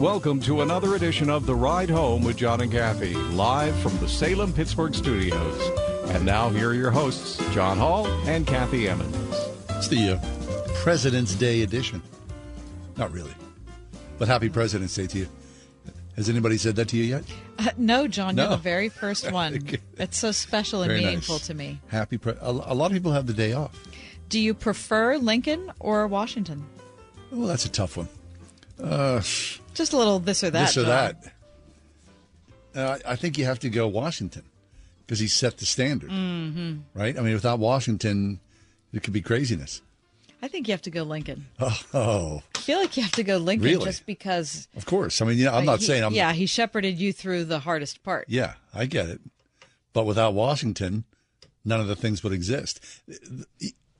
Welcome to another edition of The Ride Home with John and Kathy, live from the Salem Pittsburgh studios. And now, here are your hosts, John Hall and Kathy Emmons. It's the uh, President's Day edition. Not really. But happy President's Day to you. Has anybody said that to you yet? Uh, no, John, you're the very first one. It's so special and Very meaningful nice. to me. Happy. Pre- a, a lot of people have the day off. Do you prefer Lincoln or Washington? Well, that's a tough one. Uh, Just a little this or that. this or John. that. Uh, I think you have to go Washington because he set the standard, mm-hmm. right? I mean, without Washington, it could be craziness. I think you have to go Lincoln. Oh, I feel like you have to go Lincoln Really? just because. of course. I mean, yeah, I'm not he- saying I'm. Yeah, he shepherded you through the hardest part. Yeah, I get it. But without Washington, none of the things would exist.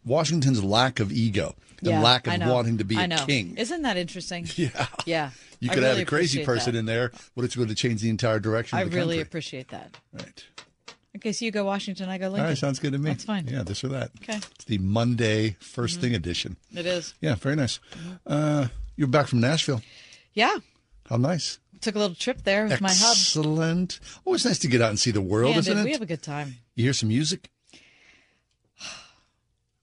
Washington's lack of ego and Yeah, lack of wanting to be a king. Isn't that interesting? yeah. Yeah. You could have a crazy person that. in there, but it's going to change the entire direction I of the really country. appreciate that. right. Okay, so you go Washington, I go All Lincoln. right, sounds good to me. That's fine. Yeah, this or that. Okay. It's the Monday 1st thing edition. It is. Yeah, very nice. Uh, you're back from Nashville. Yeah. How nice. Took a little trip there with my hub. Excellent. Always nice to get out and see the world, isn't it? we have a good time. you hear some music?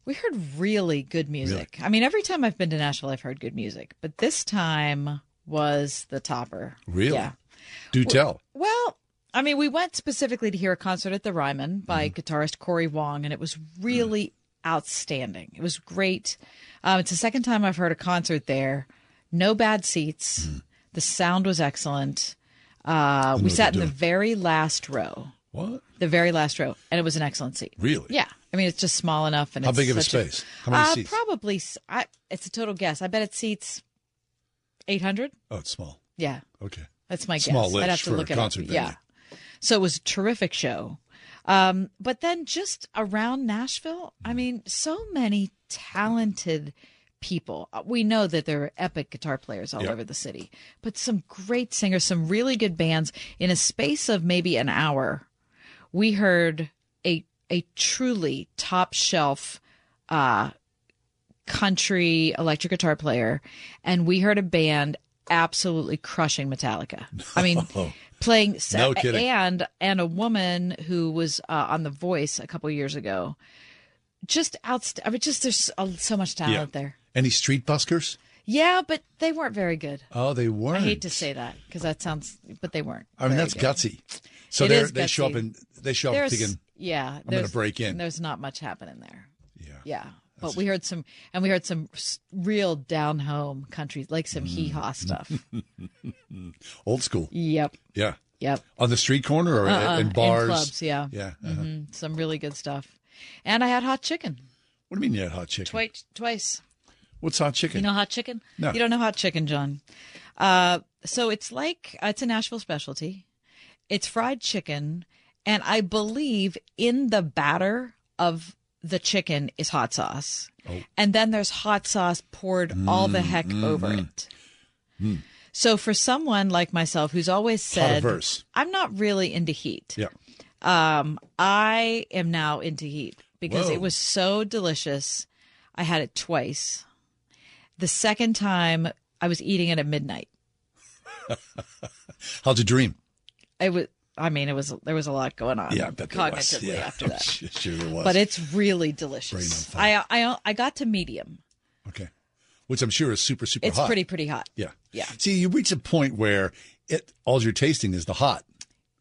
We heard really good music. I mean, every time I've been to Nashville, I've heard good music, but this time was the topper. Really? Yeah. Do tell. Well, I mean, we went specifically to hear a concert at the Ryman by Mm-hmm. guitarist Corey Wong, and it was really outstanding. It was great. Um, it's the second time I've heard a concert there. No bad seats. Mm. The sound was excellent. Uh, we sat in the very last row. What? The very last row, and it was an excellent seat. Really? Yeah, I mean it's just small enough, and How it's big of a space? How many uh, seats? Probably. I, it's a total guess. I bet it seats eight hundred. Oh, it's small. Yeah, Okay. that's my Small guess. I'd have list to for a look it concert venue. Yeah. So it was a terrific show. Um, but then just around Nashville, I mean, so many talented people. Uh, We know that there are epic guitar players all Yeah. over the city, but some great singers, some really good bands. In a space of maybe an hour, we heard a a truly top shelf uh, country electric guitar player, and we heard a band absolutely crushing Metallica. I mean, playing No kidding. and and a woman who was uh, on The Voice a couple years ago. Just outst- I mean, just there's so much talent Yeah. there. Any street buskers? Yeah, but they weren't very good. Oh, they weren't. I hate to say that because that sounds, but they weren't. I mean, that's good. gutsy. So they they show up gutsy. They show up thinking, yeah, gonna break in. There's not much happening there. yeah, Yeah, but we heard some, and we heard some real down home country, like some hee haw Mm. stuff. old school. yep, Yeah, yep. on the street corner or Uh-uh, in bars. in clubs, yeah, Yeah. uh-huh. Mm, some really good stuff. And I had hot chicken What do you mean you had hot chicken? twice. Twice. What's hot chicken? You know hot chicken? No. You don't know hot chicken, John. Uh, so it's like uh, it's a Nashville specialty. It's fried chicken, and I believe in the batter of the chicken is hot sauce, Oh. and then there's hot sauce poured all the heck Mm, over it. So for someone like myself who's always said I'm not really into heat, yeah. um, I am now into heat because Whoa. it was so delicious. I had it twice. The second time, I was eating it at midnight. How'd you dream? It was. I mean, it was there was a lot going on. Yeah, I bet there was. cognitively Yeah. after that. sure there was. But it's really delicious. I. I I got to medium. okay, which I'm sure is super super It's hot. pretty pretty hot. Yeah. Yeah. See, you reach a point where it all you're tasting is the hot,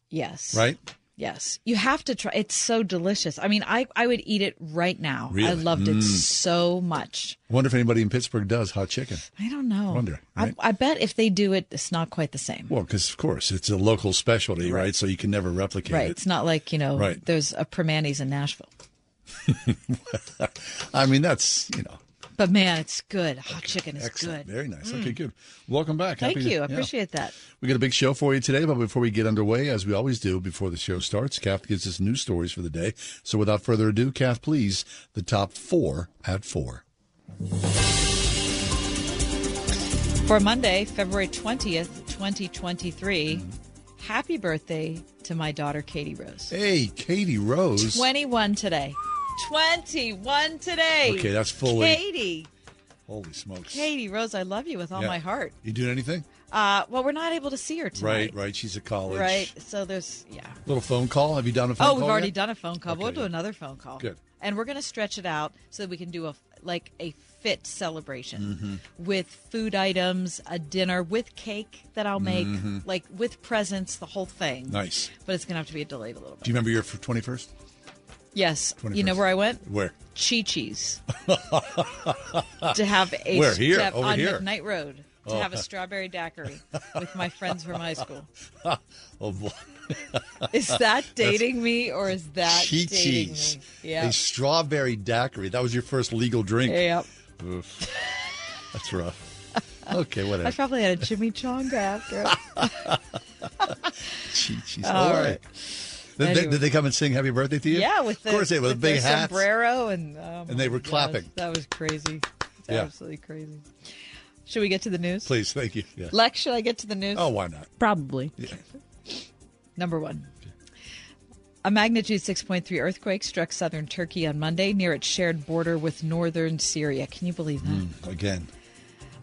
Yes. right? Yes, you have to try. It's so delicious. I mean, I I would eat it right now. I Really? loved it mm. so much. I wonder if anybody in Pittsburgh does hot chicken. I don't know. Wonder, right? I, I bet if they do it, it's not quite the same. Well, because of course it's a local specialty, right? So you can never replicate it. right. it. It's not like you know. Right. There's a Primanti's in Nashville, I mean, that's you know, but man, it's good. Hot chicken is excellent, good. Mm. very nice. Okay, good. Welcome back. Thank Happy to- you. I yeah. appreciate that. We got a big show for you today, but before we get underway, as we always do before the show starts, Kath gives us news stories for the day. So without further ado, Kath, please, the top four at four. For Monday, February 20th, 2023, happy birthday to my daughter, Katie Rose. Hey, Katie Rose. 21 today. 21 today. Okay, that's fully- Katie. Holy smokes. Katie Rose, I love you with all Yeah. my heart. You doing anything? Uh, well, we're not able to see her tonight. Right, right. She's at college. Right. So there's, yeah. Little phone call. Have you done a phone call? Oh, call? we've already yet? done a phone call. we'll Okay. do another phone call. Good. And we're going to stretch it out so that we can do a like a fit celebration Mm-hmm. with food items, a dinner with cake that I'll make, like with presents, the whole thing. Mm-hmm. Nice. But it's going to have to be delayed a little bit. Do you remember your twenty first? Yes. You know where I went? Where? Chi Chi's. to have a Where? Here? have- Over on here? McKnight Road to oh. have a strawberry daiquiri with my friends from high school. Oh, boy. Is that dating me or is that Chi Chi's? Yeah. A strawberry daiquiri. That was your first legal drink. Yep. Oof. That's rough. Okay, whatever. I probably had a chimichanga after. Chi Chi's. All All right. right. Did, they, did they come and sing happy birthday to you? Yeah, with the, of course they with, with big their hats. sombrero and oh And they my were gosh, clapping. That was crazy. It's Yeah. absolutely crazy. Should we get to the news? Please, thank you. Yeah. Lex, should I get to the news? Oh, why not? Probably. Number one. A magnitude 6.3 earthquake struck southern Turkey on Monday near its shared border with northern Syria. Can you believe that? Mm, again.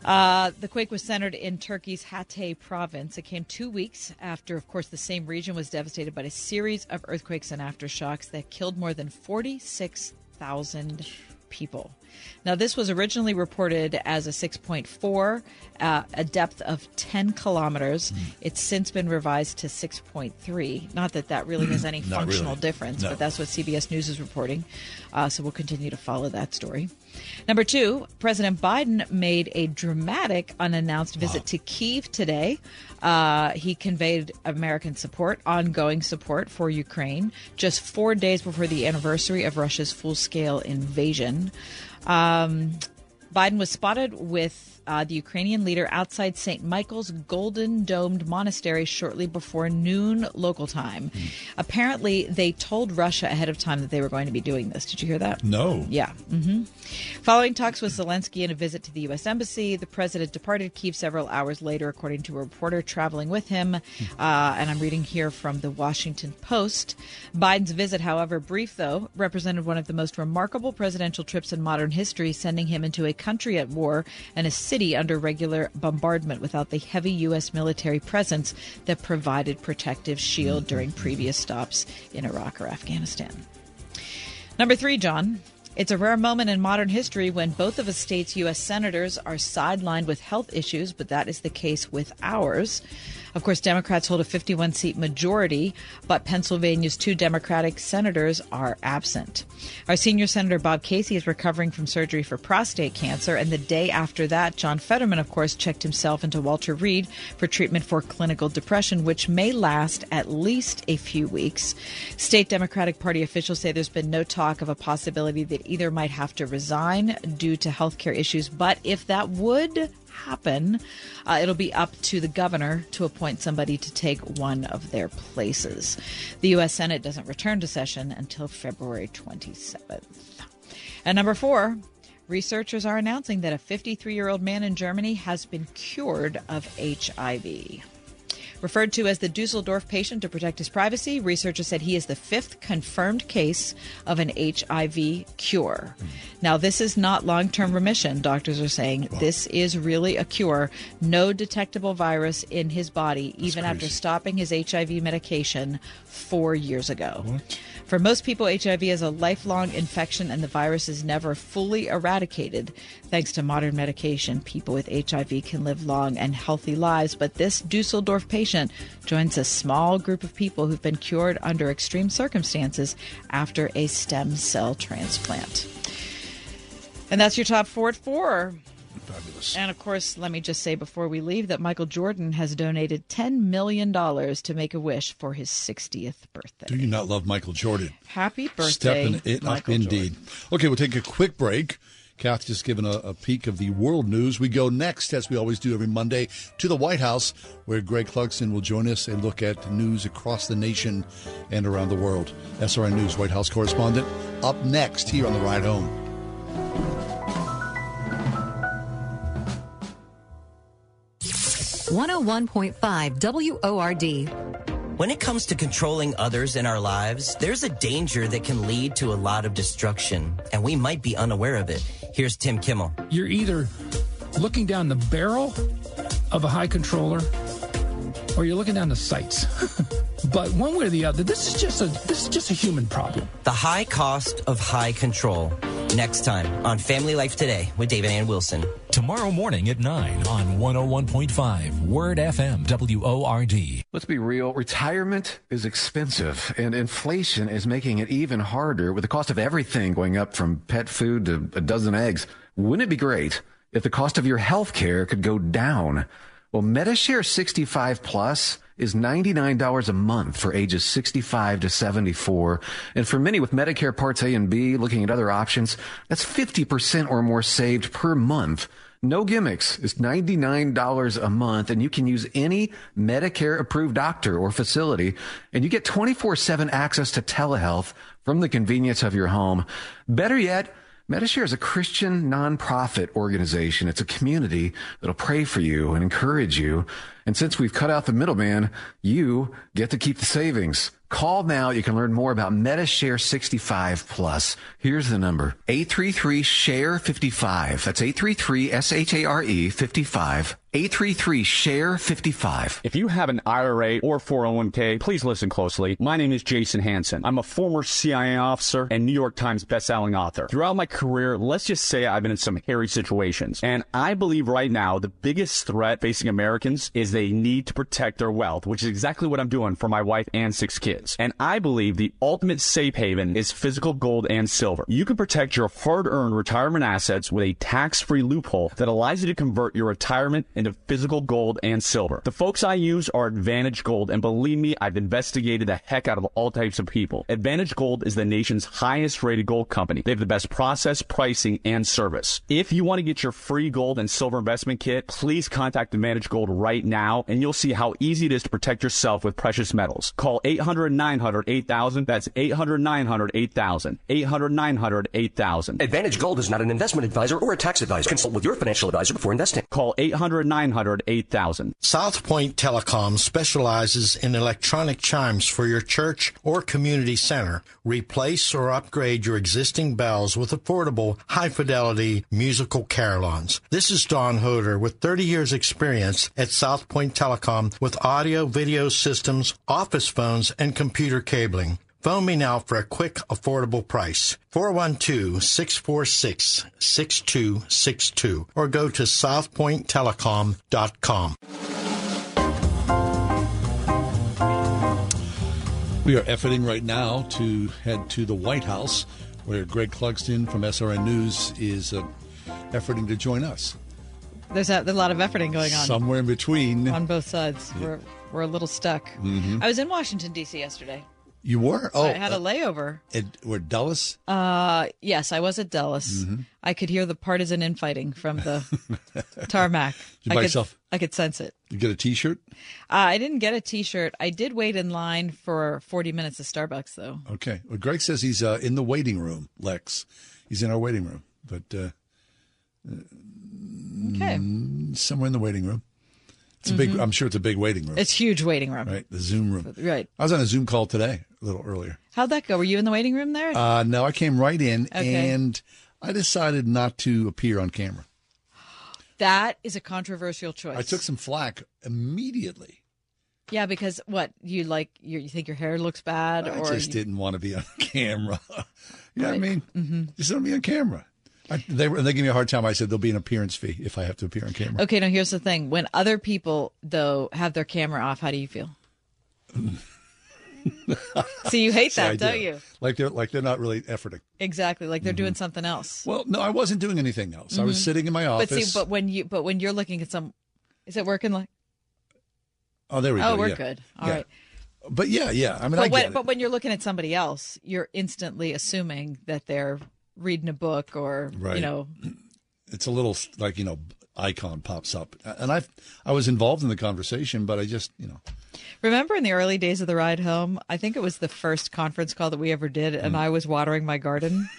Uh, the quake was centered in Turkey's Hatay province. It came two weeks after, of course, the same region was devastated by a series of earthquakes and aftershocks that killed more than 46,000 people. Now, this was originally reported as a 6.4, uh, a depth of 10 kilometers. It's since been revised to 6.3. Not that that really has any functional really. difference, No. but that's what CBS News is reporting. Uh, so we'll continue to follow that story. Number two, President Biden made a dramatic unannounced visit to Kiev today. Uh, he conveyed American support, ongoing support for Ukraine, just four days before the anniversary of Russia's full scale invasion. Um, Biden was spotted with uh, the Ukrainian leader outside St. Michael's Golden Domed Monastery shortly before noon local time. Apparently, they told Russia ahead of time that they were going to be doing this. Did you hear that? No. Yeah. hmm Following talks with Zelensky and a visit to the U.S. Embassy, the president departed Kiev several hours later, according to a reporter traveling with him. Uh, and I'm reading here from the Washington Post. Biden's visit, however brief though, represented one of the most remarkable presidential trips in modern history, sending him into a country at war and a city under regular bombardment without the heavy U.S. military presence that provided protective shield during previous stops in Iraq or Afghanistan. Number three, John. It's a rare moment in modern history when both of a state's U.S. senators are sidelined with health issues, but that is the case with ours. Of course, Democrats hold a 51 seat majority, but Pennsylvania's two Democratic senators are absent. Our senior Senator Bob Casey is recovering from surgery for prostate cancer, and the day after that, John Fetterman, of course, checked himself into Walter Reed for treatment for clinical depression, which may last at least a few weeks. State Democratic Party officials say there's been no talk of a possibility that either might have to resign due to health care issues, but if that would happen, uh, it'll be up to the governor to appoint somebody to take one of their places. The U.S. Senate doesn't return to session until February 27th. And number four, researchers are announcing that a 53 year old man in Germany has been cured of HIV. Referred to as the Dusseldorf patient to protect his privacy, researchers said he is the fifth confirmed case of an HIV cure. Now, this is not long term remission, doctors are saying. This is really a cure. No detectable virus in his body, even after stopping his HIV medication four years ago. For most people, HIV is a lifelong infection and the virus is never fully eradicated. Thanks to modern medication, people with HIV can live long and healthy lives. But this Dusseldorf patient joins a small group of people who've been cured under extreme circumstances after a stem cell transplant. And that's your top four at four. Fabulous. And of course, let me just say before we leave that Michael Jordan has donated $10 million to make a wish for his 60th birthday. Do you not love Michael Jordan? Happy birthday. Stepping it up Michael indeed. Jordan. Okay, we'll take a quick break. Kath just given a, a peek of the world news. We go next, as we always do every Monday, to the White House, where Greg Clugston will join us and look at news across the nation and around the world. SRN News White House correspondent up next here on the ride home. 101.5 WORD. When it comes to controlling others in our lives, there's a danger that can lead to a lot of destruction, and we might be unaware of it. Here's Tim Kimmel. You're either looking down the barrel of a high controller or you're looking down the sights. but one way or the other, this is just a this is just a human problem. The high cost of high control. Next time on Family Life Today with Dave and Ann Wilson. Tomorrow morning at 9 on 101.5 Word FM WORD. Let's be real. Retirement is expensive, and inflation is making it even harder with the cost of everything going up from pet food to a dozen eggs. Wouldn't it be great if the cost of your health care could go down? Well, Medi-Share 65 Plus is $99 a month for ages 65 to 74. And for many with Medicare Parts A and B, looking at other options, that's 50% or more saved per month. No gimmicks. It's $99 a month and you can use any Medicare approved doctor or facility and you get 24-7 access to telehealth from the convenience of your home. Better yet, Medi-Share is a Christian nonprofit organization. It's a community that'll pray for you and encourage you. And since we've cut out the middleman, you get to keep the savings. Call now. You can learn more about Medi-Share 65 Plus. Here's the number 833 SHARE 55. That's 833 S H A R E 55. 833 SHARE 55. If you have an IRA or 401k, please listen closely. My name is Jason Hanson. I'm a former CIA officer and New York Times bestselling author. Throughout my career, let's just say I've been in some hairy situations. And I believe right now the biggest threat facing Americans is they need to protect their wealth, which is exactly what I'm doing for my wife and six kids. And I believe the ultimate safe haven is physical gold and silver. You can protect your hard earned retirement assets with a tax free loophole that allows you to convert your retirement into physical gold and silver. The folks I use are Advantage Gold, and believe me, I've investigated the heck out of all types of people. Advantage Gold is the nation's highest rated gold company. They have the best process, pricing, and service. If you want to get your free gold and silver investment kit, please contact Advantage Gold right now, and you'll see how easy it is to protect yourself with precious metals. Call 800 900 8000. That's 800 900 8000. 800 900 8000. Advantage Gold is not an investment advisor or a tax advisor. Consult with your financial advisor before investing. Call 800 900 8000. South Point Telecom specializes in electronic chimes for your church or community center. Replace or upgrade your existing bells with affordable, high fidelity musical carillons. This is Don Hoder with 30 years experience at South Point Telecom with audio, video systems, office phones, and computer cabling. Phone me now for a quick, affordable price. 412-646-6262 or go to southpointtelecom.com. We are efforting right now to head to the White House, where Greg Clugston from SRN News is uh, efforting to join us. There's a, there's a lot of efforting going on. Somewhere in between. On both sides. Yeah. We're, we're a little stuck. Mm-hmm. I was in Washington, D.C. yesterday. You were? Oh, I had a layover. At, where Dulles? Uh, yes, I was at Dulles. Mm-hmm. I could hear the partisan infighting from the tarmac. You I could, yourself? I could sense it. You get a T-shirt? Uh, I didn't get a T-shirt. I did wait in line for 40 minutes at Starbucks, though. Okay. Well, Greg says he's uh, in the waiting room, Lex. He's in our waiting room, but uh, okay, mm, somewhere in the waiting room. It's a big. Mhm. I'm sure it's a big waiting room. It's huge waiting room. right. The Zoom room. Right. I was on a Zoom call today, a little earlier. How'd that go? Were you in the waiting room there? Uh, no, I came right in, Okay. and I decided not to appear on camera. that is a controversial choice. I took some flack immediately Yeah, because what you like, you, you think your hair looks bad, I or just you- didn't want to be on camera. you know what I mean? Mm-hmm. Just don't be on camera. I, they they give me a hard time. I said there'll be an appearance fee if I have to appear on camera. Okay, now here's the thing: when other people though have their camera off, how do you feel? See, you hate that, don't do. you? Like they're like they're not really efforting. Exactly, like they're doing something else. Well, no, I wasn't doing anything else. I was Mhm. sitting in my office. But see, but when you but when you're looking at some, is it working like? oh, there we oh, go. Oh, we're yeah. good. All Yeah. right. But yeah, yeah. I mean, I when but when you're looking at somebody else, you're instantly assuming that they're reading a book or right. you know. it's a little like you know icon pops up, and I I was involved in the conversation, but I just you know Remember in the early days of the ride home, I think it was the first conference call that we ever did, and Mm. I was watering my garden,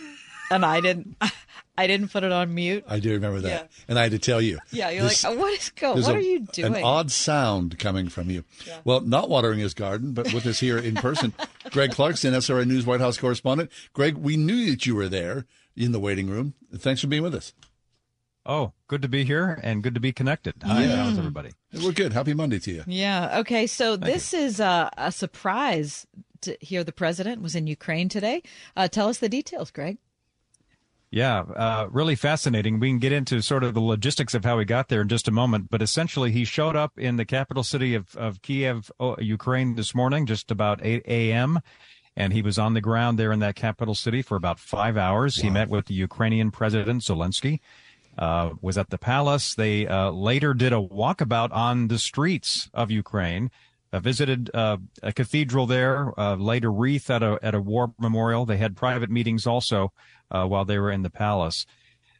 and I didn't, I didn't put it on mute. I do remember that, Yeah. and I had to tell you. Yeah, you're this- like, what is going? What a- are you doing? An odd sound coming from you. Well, not watering his garden, but with us here in person, Greg Clugston, SRN News White House correspondent. Greg, we knew that you were there in the waiting room. Thanks for being with us. Oh, good to be here and good to be connected. Hi, Yeah. how's everybody? We're good. Happy Monday to you. Yeah. Okay. So this is a, a surprise to hear the president was in Ukraine today. Uh, tell us the details, Greg. Yeah, uh, really fascinating. We can get into sort of the logistics of how he got there in just a moment, but essentially he showed up in the capital city of, of Kiev, Ukraine this morning, just about 8 a.m. And he was on the ground there in that capital city for about five hours. He met with the Ukrainian president, Zelensky, uh, was at the palace. They uh, later did a walkabout on the streets of Ukraine. Uh, visited uh, a cathedral there, uh, laid a wreath at a at a war memorial. They had private meetings also uh, while they were in the palace.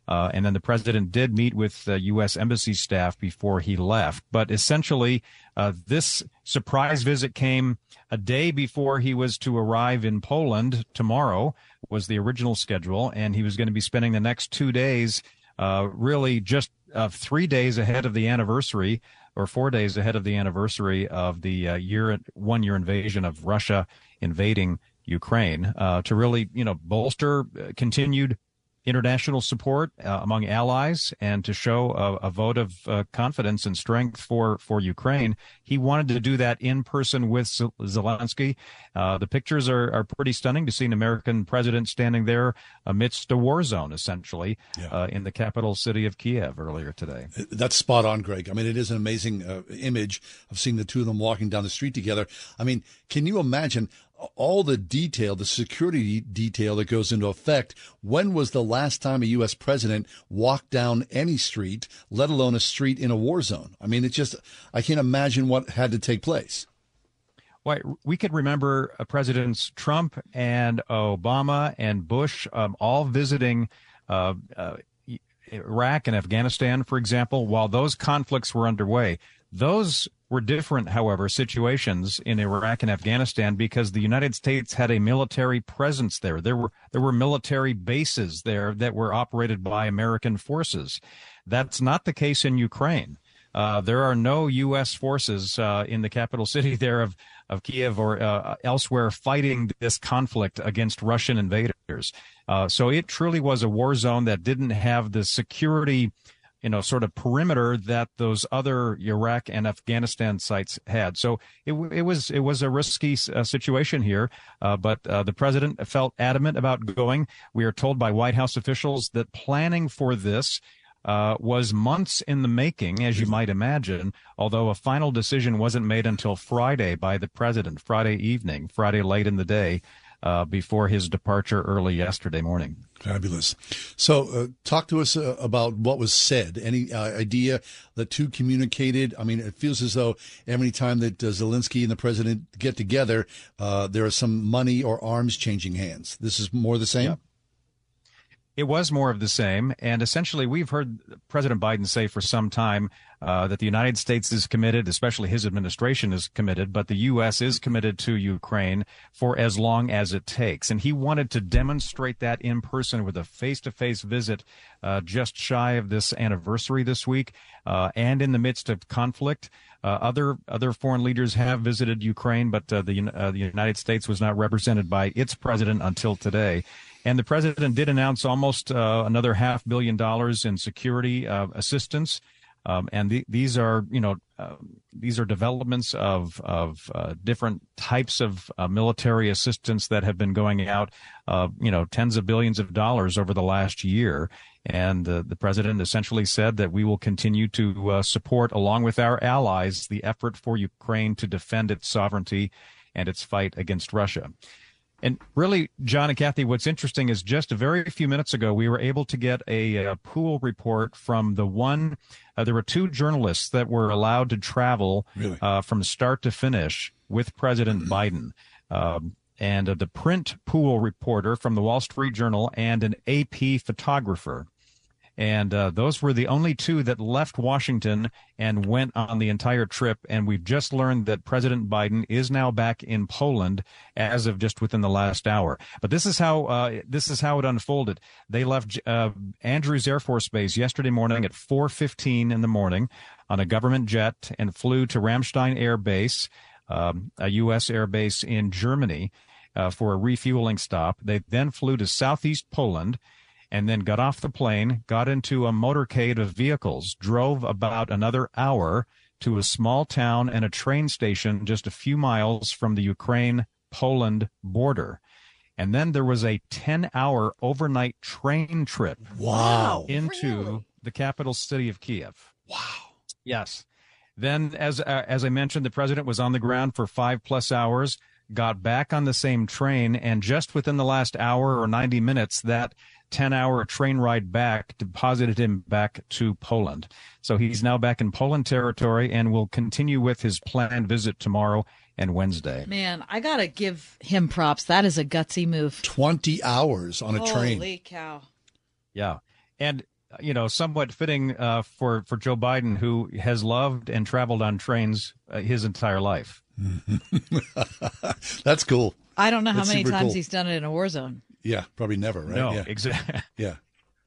Uh, and then the president did meet with U.S. embassy staff before he left. But essentially, uh, this surprise visit came a day before he was to arrive in Poland. Tomorrow was the original schedule, and he was going to be spending the next two days, uh, really just three days ahead of the anniversary, or four days ahead of the anniversary of the uh, year one year invasion of Russia invading Ukraine, uh, to really you know bolster uh, continued international support uh, among allies and to show a, a vote of uh, confidence and strength for for Ukraine. He wanted to do that in person with Zelensky. Uh, the pictures are, are pretty stunning to see an American president standing there amidst a war zone, essentially, uh, in the capital city of Kiev earlier today. That's spot on, Greg. I mean, it is an amazing uh, image of seeing the two of them walking down the street together. I mean, can you imagine all the detail, the security detail that goes into effect? When was the last time a U.S. president walked down any street, let alone a street in a war zone? I mean, it's just, I can't imagine what had to take place. Why we could remember uh, Presidents Trump and Obama and Bush um, all visiting uh, uh, Iraq and Afghanistan, for example, while those conflicts were underway. Those were different, however, situations in Iraq and Afghanistan because the United States had a military presence there. There were there were military bases there that were operated by American forces. That's not the case in Ukraine. Uh, there are no U.S. forces uh, in the capital city there of of Kiev or uh, elsewhere fighting this conflict against Russian invaders. Uh, so it truly was a war zone that didn't have the security, you know, sort of perimeter that those other Iraq and Afghanistan sites had. So it, it was it was a risky uh, situation here, uh, but uh, the president felt adamant about going. We are told by White House officials that planning for this uh, was months in the making, as you might imagine, although a final decision wasn't made until Friday by the president, Friday evening, Friday late in the day, uh, before his departure early yesterday morning. Fabulous. So, uh, talk to us uh, about what was said. Any uh, idea the two communicated? I mean, it feels as though every time that uh, Zelensky and the president get together, uh, there is some money or arms changing hands. This is more the same. It was more of the same. And essentially, we've heard President Biden say for some time uh, that the United States is committed, especially his administration is committed, but the U.S. is committed to Ukraine for as long as it takes. And he wanted to demonstrate that in person with a face to face visit uh, just shy of this anniversary this week uh, and in the midst of conflict. Uh, other other foreign leaders have visited Ukraine, but uh, the uh, the United States was not represented by its president until today. And the president did announce almost uh, another half billion dollars in security uh, assistance. Um, and the, these are, you know, uh, these are developments of of uh, different types of uh, military assistance that have been going out, uh, you know, tens of billions of dollars over the last year. And the president essentially said that we will continue to support, along with our allies, the effort for Ukraine to defend its sovereignty and its fight against Russia. And really, John and Kathy, what's interesting is just a very few minutes ago, we were able to get a, a pool report from the one. Uh, there were two journalists that were allowed to travel really? uh, from start to finish with President Biden. Um, and uh, the print pool reporter from the Wall Street Journal and an AP photographer. And uh, those were the only two that left Washington and went on the entire trip. And we've just learned that President Biden is now back in Poland as of just within the last hour. But this is how uh, this is how it unfolded. They left uh, Andrews Air Force Base yesterday morning at 4:15 in the morning on a government jet and flew to Ramstein Air Base, um, a U.S. air base in Germany, uh, for a refueling stop. They then flew to southeast Poland and then got off the plane, got into a motorcade of vehicles, drove about another hour to a small town and a train station just a few miles from the Ukraine Poland border. And then there was a 10 hour overnight train trip. Wow. Into really? the capital city of Kiev. Wow. Yes. Then, as uh, as I mentioned, the president was on the ground for five plus hours, got back on the same train, and just within the last hour or 90 minutes, that 10 hour train ride back deposited him back to Poland. So he's now back in Poland territory and will continue with his planned visit tomorrow and Wednesday. Man, I got to give him props. That is a gutsy move. 20 hours on a Holy train. Holy cow. Yeah. And you know, somewhat fitting uh, for for Joe Biden, who has loved and traveled on trains uh, his entire life. That's cool. I don't know That's how many times cool. he's done it in a war zone. Yeah, probably never, right? No, yeah. exactly. Yeah.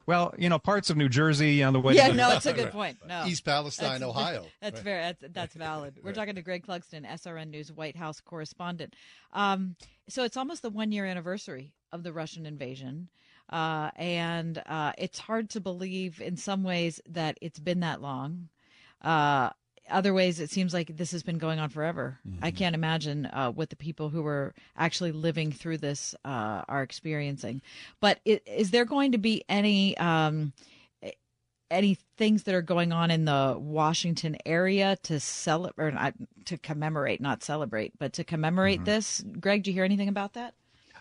Well, you know, parts of New Jersey on the way. Yeah, to- no, it's a good point. No, East Palestine, That's- Ohio. That's Right. very that's, that's valid. We're talking to Greg Clugston, SRN News White House correspondent. Um, so it's almost the one year anniversary of the Russian invasion, uh, and uh, it's hard to believe in some ways that it's been that long. Uh, other ways, it seems like this has been going on forever. I can't imagine uh, what the people who are actually living through this uh, are experiencing. But i- is there going to be any? Um, any things that are going on in the Washington area to celebrate, or not, to commemorate, not celebrate, but to commemorate this. Greg, do you hear anything about that?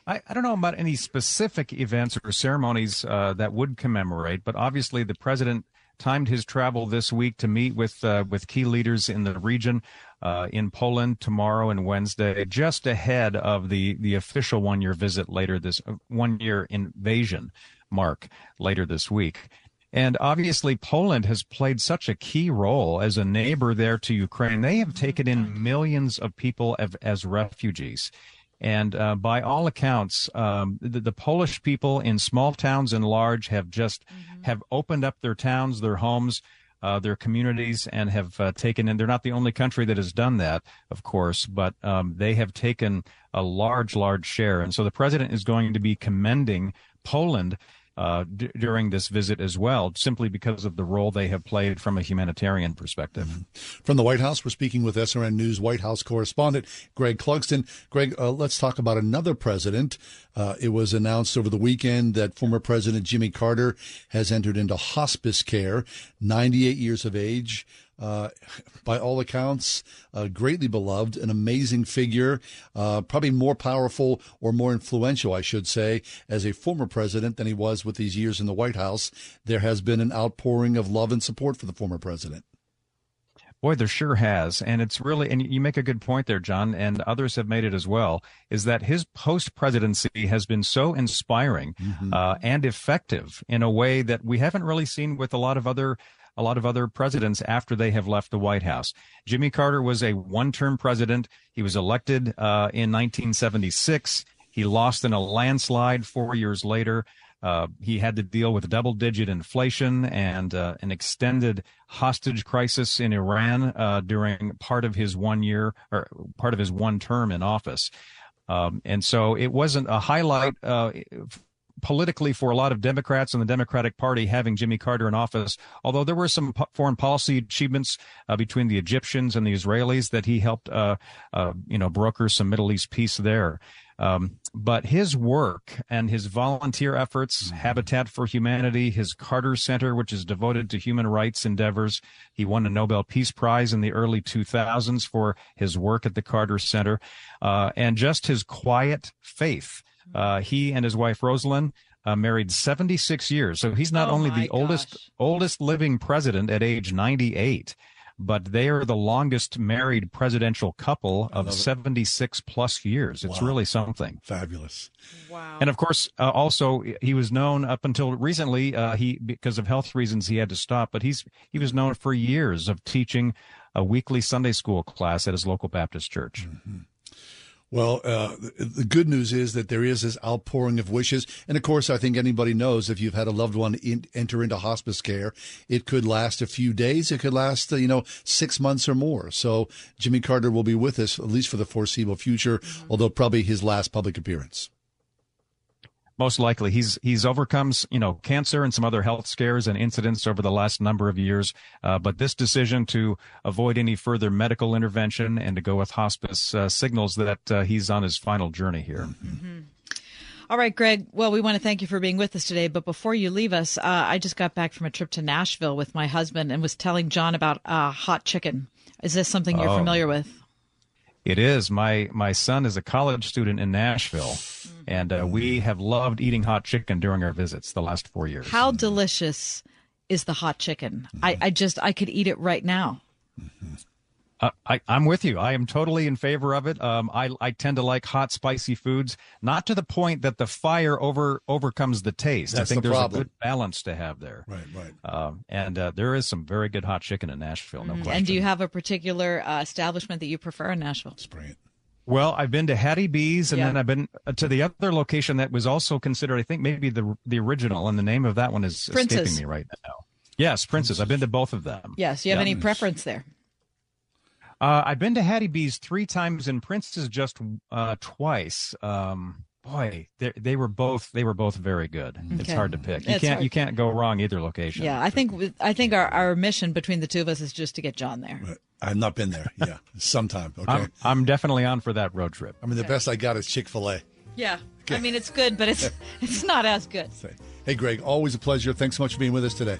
I, I don't know about any specific events or ceremonies uh, that would commemorate, but obviously the president timed his travel this week to meet with uh, with key leaders in the region uh, in Poland tomorrow and Wednesday, just ahead of the the official one year visit later this uh, one year invasion mark later this week. And obviously, Poland has played such a key role as a neighbor there to Ukraine. They have taken in millions of people as, as refugees. And uh, by all accounts, um, the, the Polish people in small towns and large have just have opened up their towns, their homes, uh, their communities, and have uh, taken in. They're not the only country that has done that, of course, but um, they have taken a large, large share. And so the president is going to be commending Poland uh, d- during this visit as well, simply because of the role they have played from a humanitarian perspective. From the White House, we're speaking with SRN News White House correspondent Greg Clugston. Greg, uh, let's talk about another president. Uh, it was announced over the weekend that former President Jimmy Carter has entered into hospice care, 98 years of age. Uh, by all accounts, uh, greatly beloved, an amazing figure, uh, probably more powerful or more influential, I should say, as a former president than he was with these years in the White House. There has been an outpouring of love and support for the former president. Boy, there sure has. And it's really, and you make a good point there, John, and others have made it as well, is that his post presidency has been so inspiring uh, and effective in a way that we haven't really seen with a lot of other. A lot of other presidents after they have left the White House. Jimmy Carter was a one-term president. He was elected uh, in 1976. He lost in a landslide four years later. Uh, he had to deal with double digit inflation and uh, an extended hostage crisis in Iran uh, during part of his one year or part of his one term in office. Um, and so it wasn't a highlight uh, politically for a lot of Democrats and the Democratic Party having Jimmy Carter in office. Although there were some po- foreign policy achievements uh, between the Egyptians and the Israelis that he helped, uh, uh, you know, broker some Middle East peace there. Um, but his work and his volunteer efforts, Habitat for Humanity, his Carter Center, which is devoted to human rights endeavors, he won a Nobel Peace Prize in the early 2000s for his work at the Carter Center, uh, and just his quiet faith. Uh, he and his wife Rosalynn uh, married 76 years, so he's not Oh only my the oldest oldest living president at age 98 but they are the longest married presidential couple of 76 plus years. It's Wow. really something. Fabulous. Wow. And of course, uh, also he was known up until recently. Uh, he because of health reasons he had to stop, but he's he was known for years of teaching a weekly Sunday school class at his local Baptist church. Well, uh, the, good news is that there is this outpouring of wishes. And of course, I think anybody knows if you've had a loved one in, enter into hospice care, it could last a few days. It could last, uh, you know, six months or more. So Jimmy Carter will be with us, at least for the foreseeable future, although probably his last public appearance. Most likely, he's he's overcome you know cancer and some other health scares and incidents over the last number of years. Uh, but this decision to avoid any further medical intervention and to go with hospice uh, signals that uh, he's on his final journey here. All right, Greg. Well, we want to thank you for being with us today. But before you leave us, uh, I just got back from a trip to Nashville with my husband and was telling John about uh, hot chicken. Is this something you're Oh. familiar with? It is. My my son is a college student in Nashville, mm-hmm. and uh, we have loved eating hot chicken during our visits the last four years. How delicious is the hot chicken? I, mm-hmm. I just I could eat it right now. Mm-hmm. Uh, I, I'm with you. I am totally in favor of it. Um, I I tend to like hot, spicy foods, not to the point that the fire over overcomes the taste. That's I think the there's problem. a good balance to have there. Right, right. Um, and uh, there is some very good hot chicken in Nashville, no question. And do you have a particular uh, establishment that you prefer in Nashville? Well, I've been to Hattie B's, and Yeah. then I've been uh, to the other location that was also considered, I think, maybe the the original, and the name of that one is Prince's. escaping me right now. Yes, Prince's. I've been to both of them. Yes. Do you have Yeah. any preference there? Uh, I've been to Hattie B's three times, and Prince's just uh, twice. Um, boy, they they were both they were both very good. It's hard to pick. You It's can't hard. you can't go wrong either location. Yeah, I think I think our, our mission between the two of us is just to get John there. I've not been there. Yeah, sometime. Okay. I'm, I'm definitely on for that road trip. I mean, the best I got is Chick Fil A. Yeah. I mean, it's good, but it's it's not as good. Hey, Greg, always a pleasure. Thanks so much for being with us today.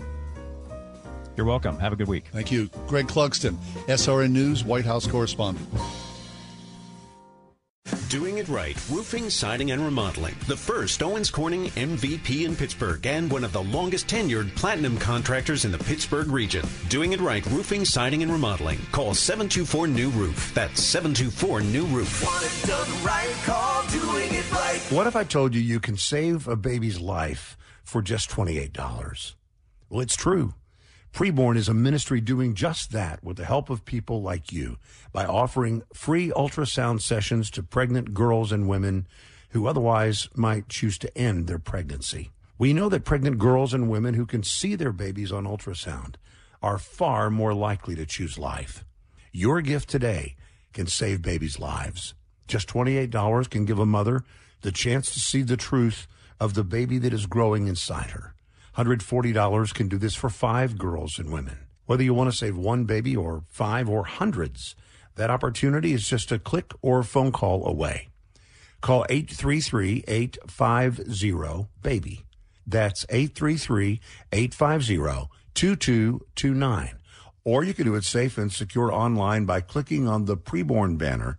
You're welcome. Have a good week. Thank you, Greg Clugston, SRN News White House correspondent. Doing it right, roofing, siding, and remodeling. The first Owens Corning MVP in Pittsburgh and one of the longest tenured platinum contractors in the Pittsburgh region. Doing it right, roofing, siding, and remodeling. Call 724 New Roof. That's 724 New Roof. What if I told you you can save a baby's life for just $28? Well, it's true. Preborn is a ministry doing just that with the help of people like you by offering free ultrasound sessions to pregnant girls and women who otherwise might choose to end their pregnancy. We know that pregnant girls and women who can see their babies on ultrasound are far more likely to choose life. Your gift today can save babies' lives. Just $28 can give a mother the chance to see the truth of the baby that is growing inside her. $140 can do this for five girls and women. Whether you want to save one baby or five or hundreds, that opportunity is just a click or phone call away. Call 833 850 BABY. That's 833 850 2229. Or you can do it safe and secure online by clicking on the preborn banner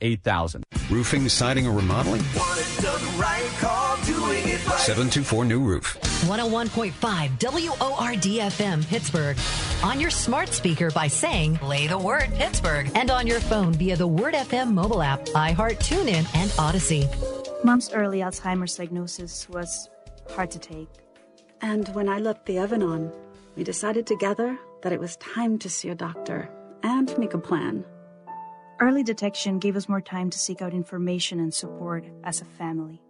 8000. Roofing, siding, or remodeling? Want it done right, call doing it right. 724 New Roof. 101.5 WORD FM Pittsburgh. On your smart speaker by saying, play the word Pittsburgh. And on your phone via the Word FM mobile app, iHeart, TuneIn, and Audacy. Mom's early Alzheimer's diagnosis was hard to take. And when I left the oven on, we decided together that it was time to see a doctor and make a plan. Early detection gave us more time to seek out information and support as a family.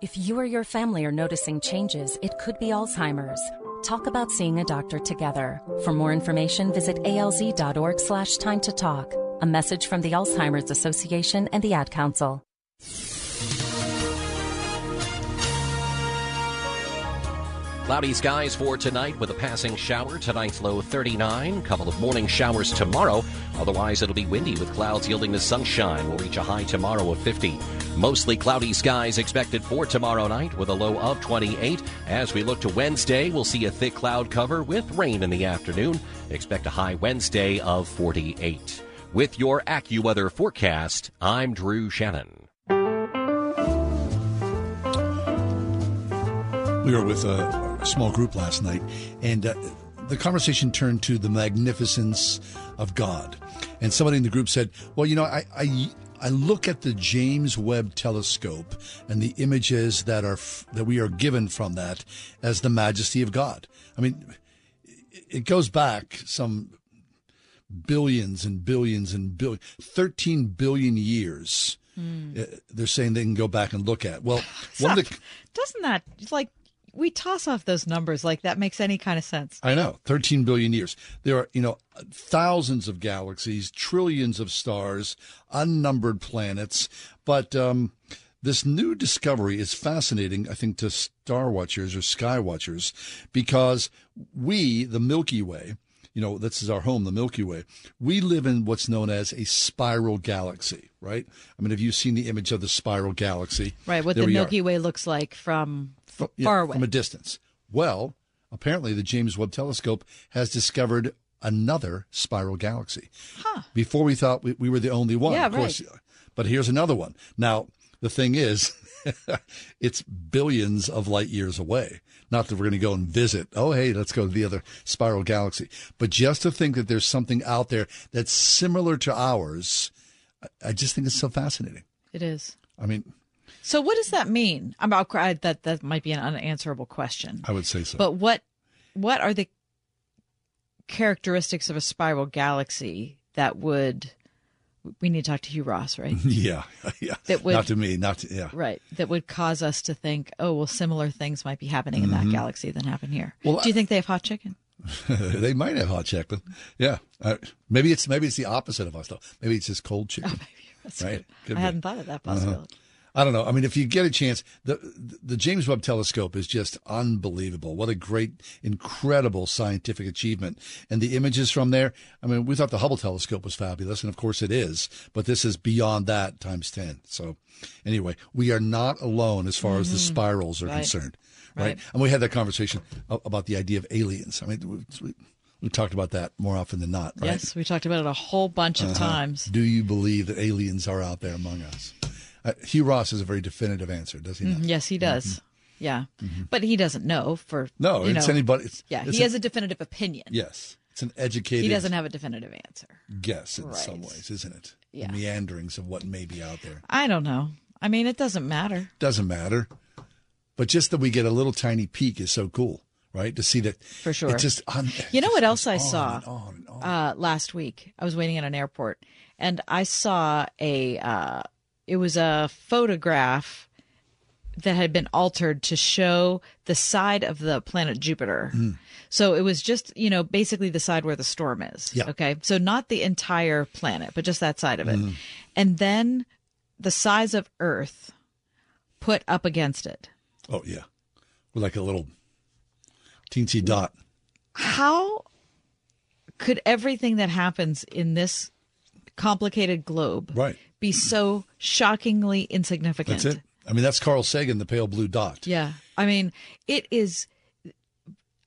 If you or your family are noticing changes, it could be Alzheimer's. Talk about seeing a doctor together. For more information, visit alz.org slash time to talk. A message from the Alzheimer's Association and the Ad Council. Cloudy skies for tonight with a passing shower. Tonight's low 39. Couple of morning showers tomorrow. Otherwise, it'll be windy with clouds yielding the sunshine. We'll reach a high tomorrow of 50. Mostly cloudy skies expected for tomorrow night with a low of 28. As we look to Wednesday, we'll see a thick cloud cover with rain in the afternoon. Expect a high Wednesday of 48. With your AccuWeather forecast, I'm Drew Shannon. We were with a small group last night, and uh, the conversation turned to the magnificence of God. And somebody in the group said, "Well, you know, I." I I look at the James Webb Telescope and the images that are that we are given from that as the majesty of God. I mean, it goes back some billions and billions and billions, 13 billion years. Mm. They're saying they can go back and look at. Well, Stop. one of the Doesn't that like we toss off those numbers like that makes any kind of sense? I know, 13 billion years. There are, you know, thousands of galaxies, trillions of stars, unnumbered planets. But um, this new discovery is fascinating, I think, to star watchers or sky watchers because we, the Milky Way, you know, this is our home, the Milky Way. We live in what's known as a spiral galaxy, right? I mean, have you seen the image of the spiral galaxy? Right, what There the we are. Milky Way looks like from f- Yeah, far away. from a distance. Well, apparently the James Webb Telescope has discovered another spiral galaxy. Huh. Before we thought we, we were the only one, Yeah, of course. right. But here's another one. Now, the thing is, it's billions of light years away. Not that we're going to go and visit. Oh, hey, let's go to the other spiral galaxy. But just to think that there's something out there that's similar to ours, I just think it's so fascinating. It is. I mean, So what does that mean? I'm about that that might be an unanswerable question. I would say so. But what what are the characteristics of a spiral galaxy that would we need to talk to Hugh Ross, right? yeah, yeah. That would- not to me, not to, yeah. Right. That would cause us to think, oh, well, similar things might be happening in that Mhm. galaxy than happen here. Well, Do you think they have hot chicken? they might have hot chicken. Yeah, uh, maybe it's maybe it's the opposite of us though. Maybe it's just cold chicken. That's right? I hadn't thought of that Uh-huh. I don't know. I mean, if you get a chance, the the James Webb Telescope is just unbelievable. What a great, incredible scientific achievement, and the images from there. I mean, we thought the Hubble telescope was fabulous, and of course it is. But this is beyond that times ten. So, anyway, we are not alone as far as the Mhm. spirals are Right. concerned, right? Right. And we had that conversation about the idea of aliens. I mean, we, we, we talked about that more often than not, right? Yes, we talked about it a whole bunch of Uh-huh. times. Do you believe that aliens are out there among us? Uh, Hugh Ross has a very definitive answer, does he not? Mhm, Yes, he does. Yeah, but he doesn't know. For Mm-hmm. No, it's know- anybody- it's- yeah, it's he a- has a definitive opinion. Yes, it's an educated. He doesn't have a definitive answer. guess in some ways, isn't it? Yeah. The meanderings of what may be out there I don't know. I mean, it doesn't matter. doesn't matter, but just that we get a little tiny peek is so cool, right? To see that For sure. It's just on. You know what else I saw and on and on. Uh, last week? I was waiting at an airport, and I saw a. Uh, it was a photograph that had been altered to show the side of the planet Jupiter. Mm. So it was just, you know, basically the side where the storm is. Yeah. Okay. So not the entire planet, but just that side of it. Mhm. And then the size of Earth put up against it. Oh yeah, with like a little teensy dot. How could everything that happens in this complicated globe Right. Be so shockingly insignificant? That's it. I mean, that's Carl Sagan, the pale blue dot. Yeah. I mean, it is.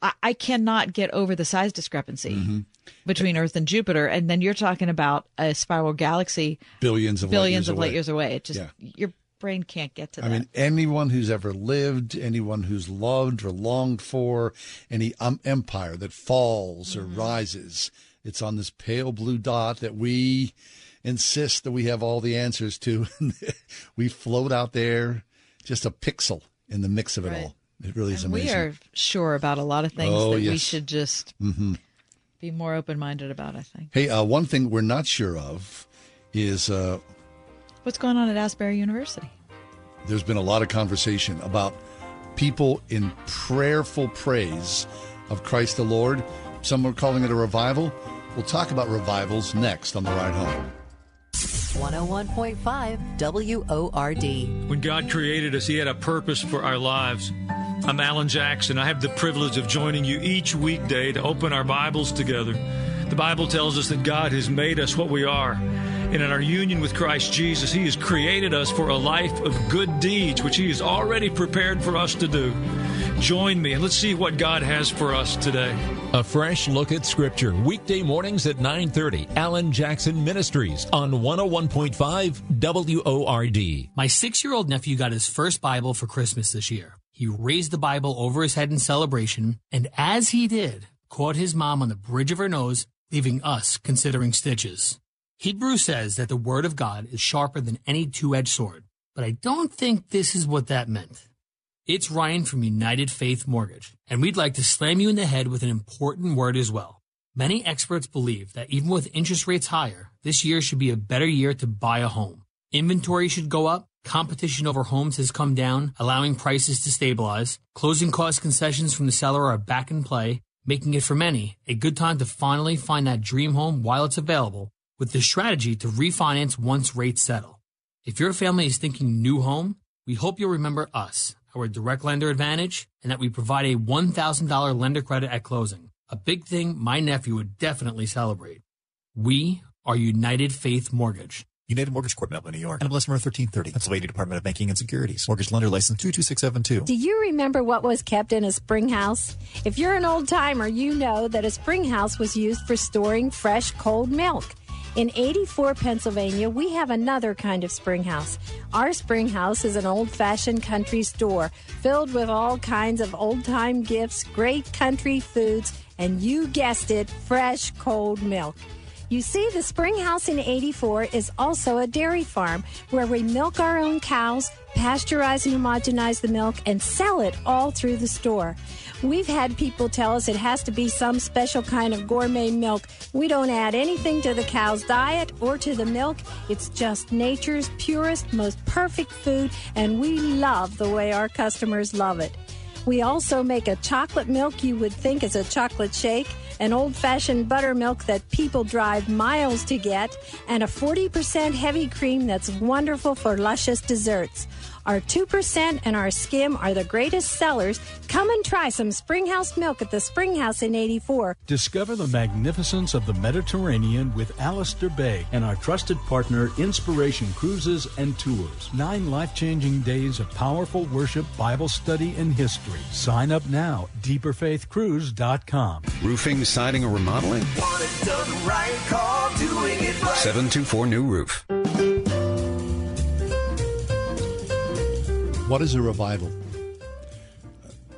I, I cannot get over the size discrepancy Mm-hmm. between Earth and Jupiter. And then you're talking about a spiral galaxy Billions of light billions years of light away. years away. It just, Yeah. your brain can't get to I that. mean, anyone who's ever lived, anyone who's loved or longed for any um, empire that falls or rises, it's on this pale blue dot that we insist that we have all the answers to. we float out there, just a pixel in the mix of it Right. all. It really is And We are sure about a lot of things Oh, that we should just hmm be more open minded about, I think. Hey, uh, one thing we're not sure of is uh, What's going on at Asbury University? there's been a lot of conversation about people in prayerful praise of Christ the Lord. Some are calling it a revival. We'll talk about revivals next on the ride home. 101.5 WORD. When God created us, He had a purpose for our lives. I'm Alan Jackson. I have the privilege of joining you each weekday to open our Bibles together. The Bible tells us that God has made us what we are. And in our union with Christ Jesus, He has created us for a life of good deeds, which He has already prepared for us to do. Join me and let's see what God has for us today. A fresh look at Scripture, weekday mornings at 9:30. Alan Jackson Ministries on 101.5 WORD. My six year old nephew got his first Bible for Christmas this year. He raised the Bible over his head in celebration, and as he did, caught his mom on the bridge of her nose, leaving us considering stitches. Hebrew says that the Word of God is sharper than any two edged sword, but I don't think this is what that meant. It's Ryan from United Faith Mortgage, and we'd like to slam you in the head with an important word as well. Many experts believe that even with interest rates higher, this year should be a better year to buy a home. Inventory should go up, competition over homes has come down, allowing prices to stabilize, closing cost concessions from the seller are back in play, making it for many a good time to finally find that dream home while it's available, with the strategy to refinance once rates settle. If your family is thinking new home, we hope you'll remember us, our direct lender advantage, and that we provide a $1,000 lender credit at closing. A big thing my nephew would definitely celebrate. We are United Faith Mortgage. United Mortgage Corp, Melville, New York. NMLS number 1330. Pennsylvania Department of Banking and Securities. Mortgage lender license 22672. Do you remember what was kept in a spring house? If you're an old timer, you know that a spring house was used for storing fresh, cold milk. In 84 Pennsylvania, we have another kind of spring house. Our spring house is an old fashioned country store filled with all kinds of old time gifts, great country foods, and you guessed it, fresh, cold milk. You see, the Spring House in 84 is also a dairy farm where we milk our own cows, pasteurize and homogenize the milk, and sell it all through the store. We've had people tell us it has to be some special kind of gourmet milk. We don't add anything to the cow's diet or to the milk. It's just nature's purest, most perfect food, and we love the way our customers love it. We also make a chocolate milk you would think is a chocolate shake, an old fashioned buttermilk that people drive miles to get, and a 40% heavy cream that's wonderful for luscious desserts. Our 2% and our skim are the greatest sellers. Come and try some Springhouse milk at the Springhouse in 84. Discover the magnificence of the Mediterranean with Alistair Begg and our trusted partner, Inspiration Cruises and Tours. Nine life changing days of powerful worship, Bible study, and history. Sign up now. DeeperFaithCruise.com. Roofing, siding, or remodeling? Want it done right, call doing it right. 724 New Roof. What is a revival?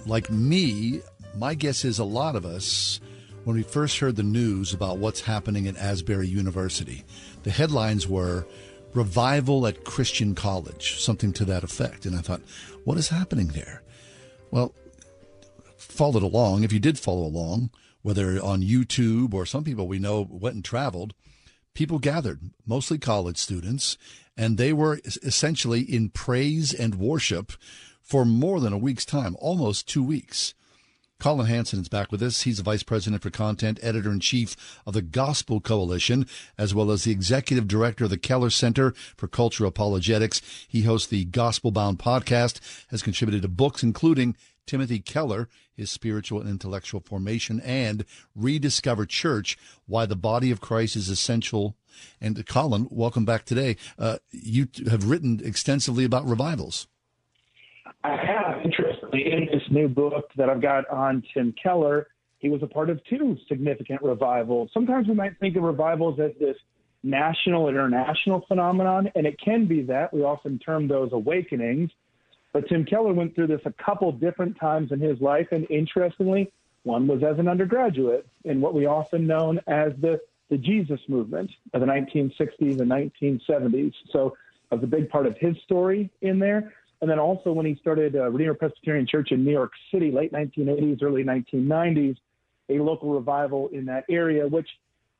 Like me, my guess is a lot of us, when we first heard the news about what's happening at Asbury University, the headlines were Revival at Christian College, something to that effect. And I thought, what is happening there? Well, followed along, if you did follow along, whether on YouTube or some people we know went and traveled, people gathered, mostly college students, and they were essentially in praise and worship for more than a week's time, almost two weeks. Collin Hansen is back with us. He's the Vice President for Content, Editor in Chief of the Gospel Coalition, as well as the Executive Director of the Keller Center for Cultural Apologetics. He hosts the Gospelbound podcast, has contributed to books including Timothy Keller, his spiritual and intellectual formation, and Rediscover Church, why the body of Christ is essential. And Collin, welcome back today. Uh, you have written extensively about revivals. I have, interestingly, in this new book that I've got on Tim Keller, he was a part of two significant revivals. Sometimes we might think of revivals as this national, international phenomenon, and it can be that. We often term those awakenings. But Tim Keller went through this a couple different times in his life, and interestingly, one was as an undergraduate in what we often known as the, the Jesus movement of the 1960s and 1970s. So that was a big part of his story in there. And then also when he started uh, Redeemer Presbyterian Church in New York City, late 1980s, early 1990s, a local revival in that area, which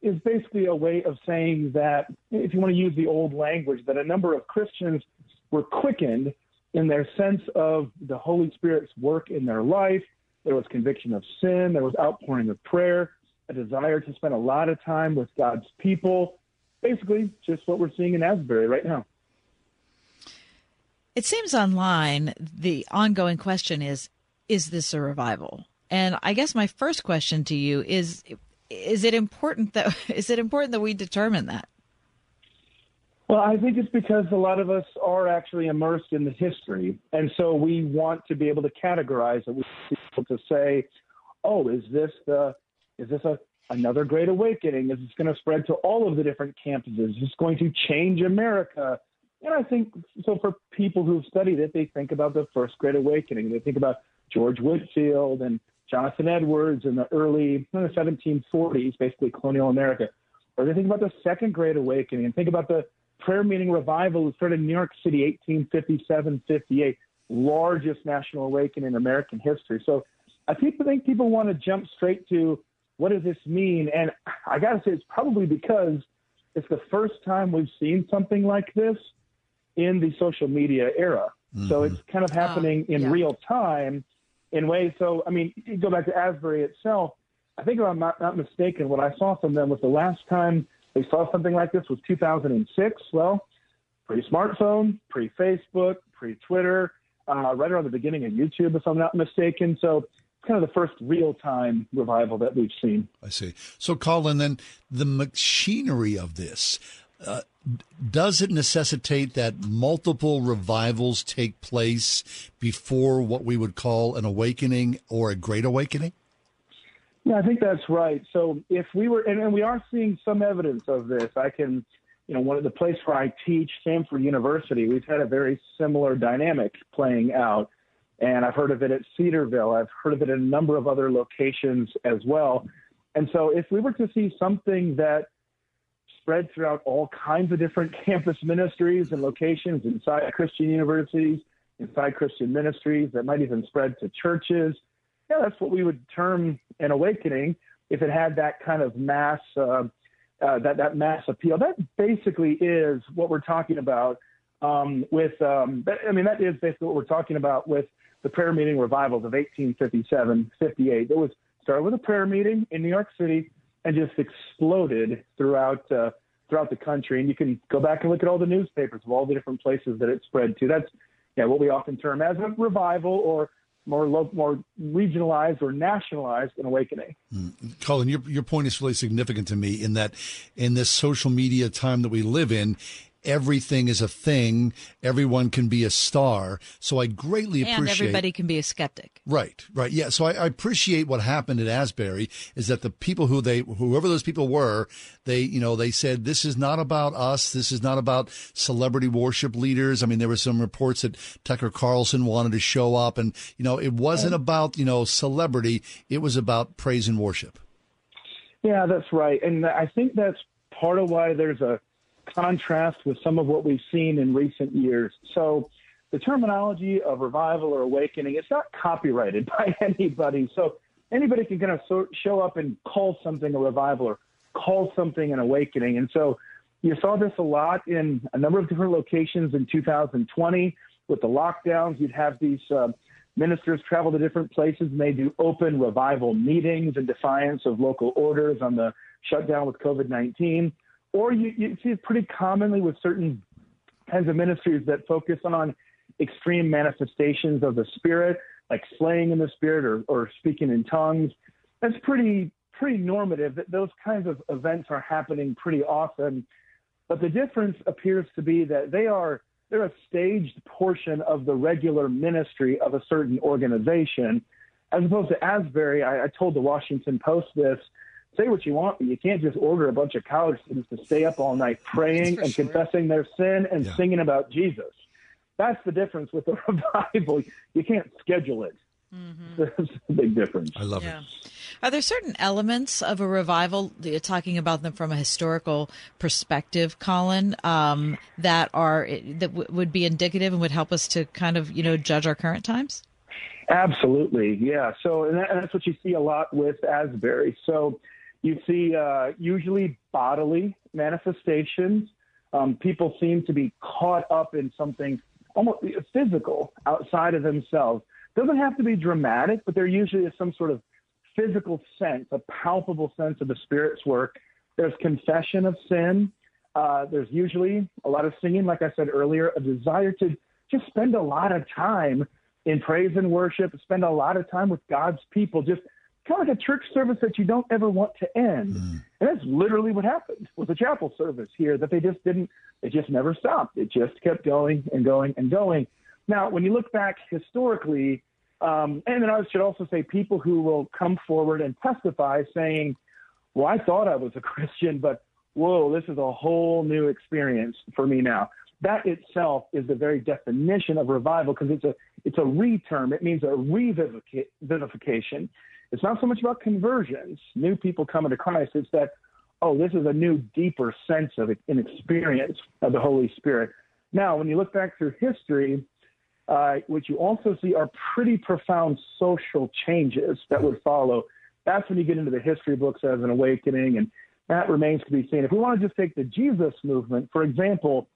is basically a way of saying that, if you want to use the old language, that a number of Christians were quickened in their sense of the Holy Spirit's work in their life. There was conviction of sin, there was outpouring of prayer, a desire to spend a lot of time with God's people. Basically, just what we're seeing in Asbury right now. It seems online the ongoing question is is this a revival? And I guess my first question to you is is it important that is it important that we determine that? Well, I think it's because a lot of us are actually immersed in the history, and so we want to be able to categorize it. We want to say, "Oh, is this the is this a another great awakening? Is this going to spread to all of the different campuses? Is this going to change America? And I think so for people who've studied it, they think about the First Great Awakening. They think about George Whitefield and Jonathan Edwards in the early in the 1740s, basically colonial America. Or they think about the Second Great Awakening and think about the prayer meeting revival that started in New York City, 1857 58, largest national awakening in American history. So I think people want to jump straight to what does this mean? And I got to say, it's probably because it's the first time we've seen something like this in the social media era. Mm-hmm. So it's kind of happening in yeah. real time in ways. So, I mean, you go back to Asbury itself. I think if I'm not, not mistaken, what I saw from them was the last time they saw something like this was 2006. Well, pre smartphone, pre Facebook, pre Twitter, uh, right around the beginning of YouTube, if I'm not mistaken. So it's kind of the first real time revival that we've seen. I see. So, Collin, then the machinery of this. Uh, does it necessitate that multiple revivals take place before what we would call an awakening or a great awakening? Yeah, I think that's right. So if we were, and, and we are seeing some evidence of this. I can, you know, one of the place where I teach, Samford University, we've had a very similar dynamic playing out. And I've heard of it at Cedarville. I've heard of it in a number of other locations as well. And so if we were to see something that spread throughout all kinds of different campus ministries and locations inside Christian universities, inside Christian ministries that might even spread to churches. Yeah, that's what we would term an awakening if it had that kind of mass uh, uh, that that mass appeal. That basically is what we're talking about um, with. Um, I mean, that is basically what we're talking about with the prayer meeting revivals of 1857, 58. It was started with a prayer meeting in New York City and just exploded throughout uh, throughout the country. And you can go back and look at all the newspapers of all the different places that it spread to. That's yeah, what we often term as a revival or more more regionalized or nationalized an awakening. Mm. Collin, your your point is really significant to me in that in this social media time that we live in, everything is a thing. Everyone can be a star. So I greatly appreciate. And everybody can be a skeptic. Right, right. Yeah. So I, I, appreciate what happened at Asbury is that the people who they, whoever those people were, they, you know, they said, this is not about us. This is not about celebrity worship leaders. I mean, there were some reports that Tucker Carlson wanted to show up and, you know, it wasn't about, you know, celebrity. It was about praise and worship. Yeah, that's right. And I think that's part of why there's a, contrast with some of what we've seen in recent years. So the terminology of revival or awakening, it's not copyrighted by anybody. So anybody can kind of show up and call something a revival or call something an awakening. And so you saw this a lot in a number of different locations in 2020. with the lockdowns, you'd have these uh, ministers travel to different places and they do open revival meetings in defiance of local orders on the shutdown with COVID 19. Or you, you see it pretty commonly with certain kinds of ministries that focus on extreme manifestations of the Spirit, like slaying in the Spirit or, or speaking in tongues. That's pretty pretty normative that those kinds of events are happening pretty often. But the difference appears to be that they are they're a staged portion of the regular ministry of a certain organization, as opposed to Asbury. I, I told the Washington Post this. Say what you want, but you can't just order a bunch of college students to stay up all night praying and sure. confessing their sin and yeah. singing about Jesus. That's the difference with the revival. You can't schedule it. Mm-hmm. That's a big difference. I love yeah. it. Are there certain elements of a revival, talking about them from a historical perspective, Collin, um, that are that w- would be indicative and would help us to kind of you know judge our current times? Absolutely, yeah. So and, that, and that's what you see a lot with Asbury. So you see uh, usually bodily manifestations. Um, people seem to be caught up in something almost physical outside of themselves. Doesn't have to be dramatic, but there usually is some sort of physical sense, a palpable sense of the Spirit's work. There's confession of sin. Uh, there's usually a lot of singing, like I said earlier, a desire to just spend a lot of time in praise and worship, spend a lot of time with God's people, just kind of like a church service that you don't ever want to end. Mm. And that's literally what happened with the chapel service here, that they just didn't, it just never stopped. It just kept going and going and going. Now, when you look back historically, um, and then I should also say people who will come forward and testify saying, well, I thought I was a Christian, but whoa, this is a whole new experience for me now. That itself is the very definition of revival because it's a it's a reterm. It means a revivification. It's not so much about conversions, new people coming to Christ. It's that oh, this is a new, deeper sense of an experience of the Holy Spirit. Now, when you look back through history, uh, what you also see are pretty profound social changes that would follow. That's when you get into the history books as an awakening, and that remains to be seen. If we want to just take the Jesus movement, for example,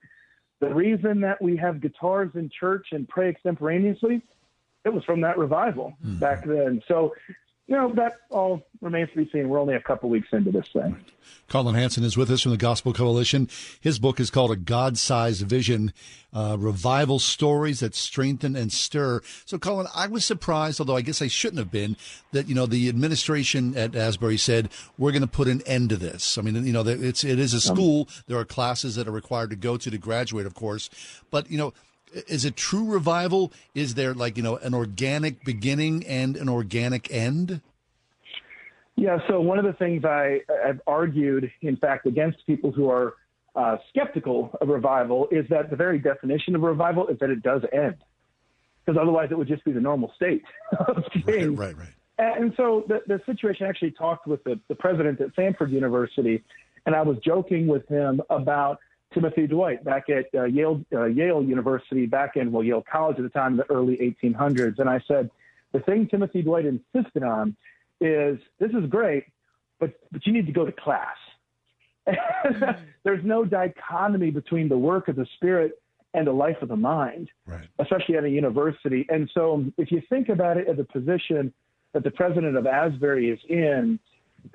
the reason that we have guitars in church and pray extemporaneously, it was from that revival mm-hmm. back then. So you know, that all remains to be seen. We're only a couple weeks into this thing. Collin Hansen is with us from the Gospel Coalition. His book is called A God Sized Vision uh, Revival Stories That Strengthen and Stir. So, Collin, I was surprised, although I guess I shouldn't have been, that, you know, the administration at Asbury said, we're going to put an end to this. I mean, you know, it's, it is a um, school. There are classes that are required to go to to graduate, of course. But, you know, is it true revival? Is there like you know an organic beginning and an organic end? Yeah. So one of the things I, have argued, in fact, against people who are uh, skeptical of revival is that the very definition of revival is that it does end, because otherwise it would just be the normal state of things. Right. Right. Right. And so the, the situation actually talked with the, the president at Samford University, and I was joking with him about Timothy Dwight back at uh, Yale, uh, Yale University, back in, well, Yale College at the time, in the early 1800s. And I said, the thing Timothy Dwight insisted on is this is great, but, but you need to go to class. There's no dichotomy between the work of the Spirit and the life of the mind, right. especially at a university. And so if you think about it as a position that the president of Asbury is in,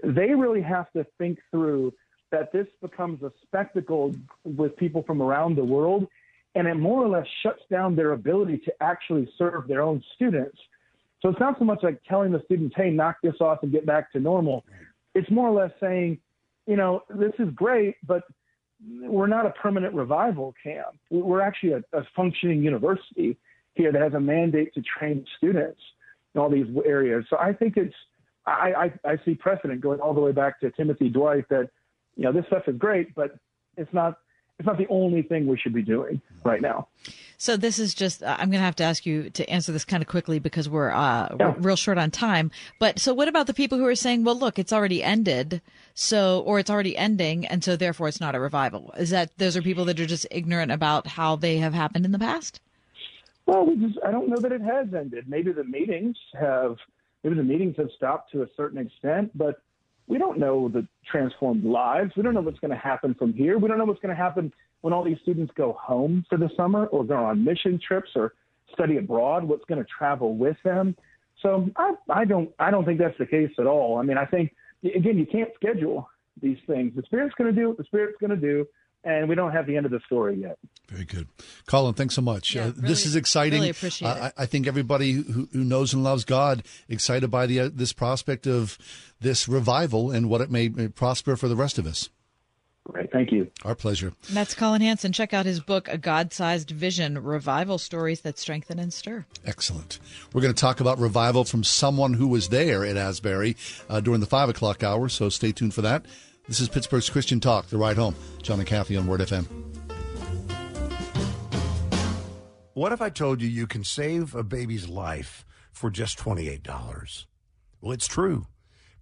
they really have to think through that this becomes a spectacle with people from around the world, and it more or less shuts down their ability to actually serve their own students. So it's not so much like telling the students, hey, knock this off and get back to normal. It's more or less saying, you know, this is great, but we're not a permanent revival camp. We're actually a, a functioning university here that has a mandate to train students in all these areas. So I think it's, I, I, I see precedent going all the way back to Timothy Dwight that you know, this stuff is great, but it's not it's not the only thing we should be doing right now. So this is just I'm going to have to ask you to answer this kind of quickly because we're uh, yeah. real short on time. But so what about the people who are saying, well, look, it's already ended, so or it's already ending, and so therefore it's not a revival? Is that those are people that are just ignorant about how they have happened in the past? Well, we just I don't know that it has ended. Maybe the meetings have maybe the meetings have stopped to a certain extent, but we don't know the transformed lives. We don't know what's going to happen from here. We don't know what's going to happen when all these students go home for the summer or go on mission trips or study abroad, what's going to travel with them. So I, I don't I don't think that's the case at all. I mean, I think again you can't schedule these things. The Spirit's going to do what the Spirit's going to do, and we don't have the end of the story yet. Very good, Collin. Thanks so much. Yeah, uh, really- this is exciting. really appreciate I, I think everybody who, who knows and loves God excited by the uh, this prospect of this revival and what it may, may prosper for the rest of us. Great, thank you. Our pleasure. That's Collin Hansen. Check out his book, A God Sized Vision Revival Stories That Strengthen and Stir. Excellent. We're going to talk about revival from someone who was there at Asbury uh, during the five o'clock hour. So stay tuned for that. This is Pittsburgh's Christian Talk, the ride home. John and Kathy on Word FM. What if I told you you can save a baby's life for just $28? Well, it's true.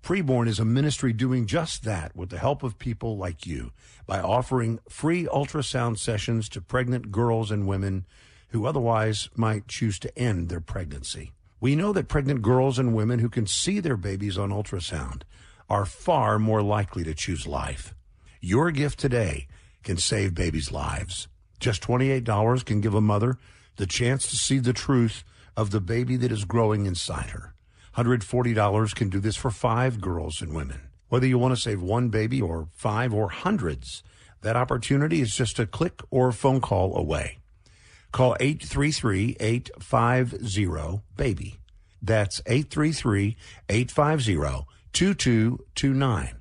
Preborn is a ministry doing just that with the help of people like you by offering free ultrasound sessions to pregnant girls and women who otherwise might choose to end their pregnancy. We know that pregnant girls and women who can see their babies on ultrasound are far more likely to choose life. Your gift today can save babies' lives. Just $28 can give a mother the chance to see the truth of the baby that is growing inside her. $140 can do this for five girls and women. Whether you want to save one baby or five or hundreds, that opportunity is just a click or a phone call away. Call 833-850-BABY. That's 833-850-2229.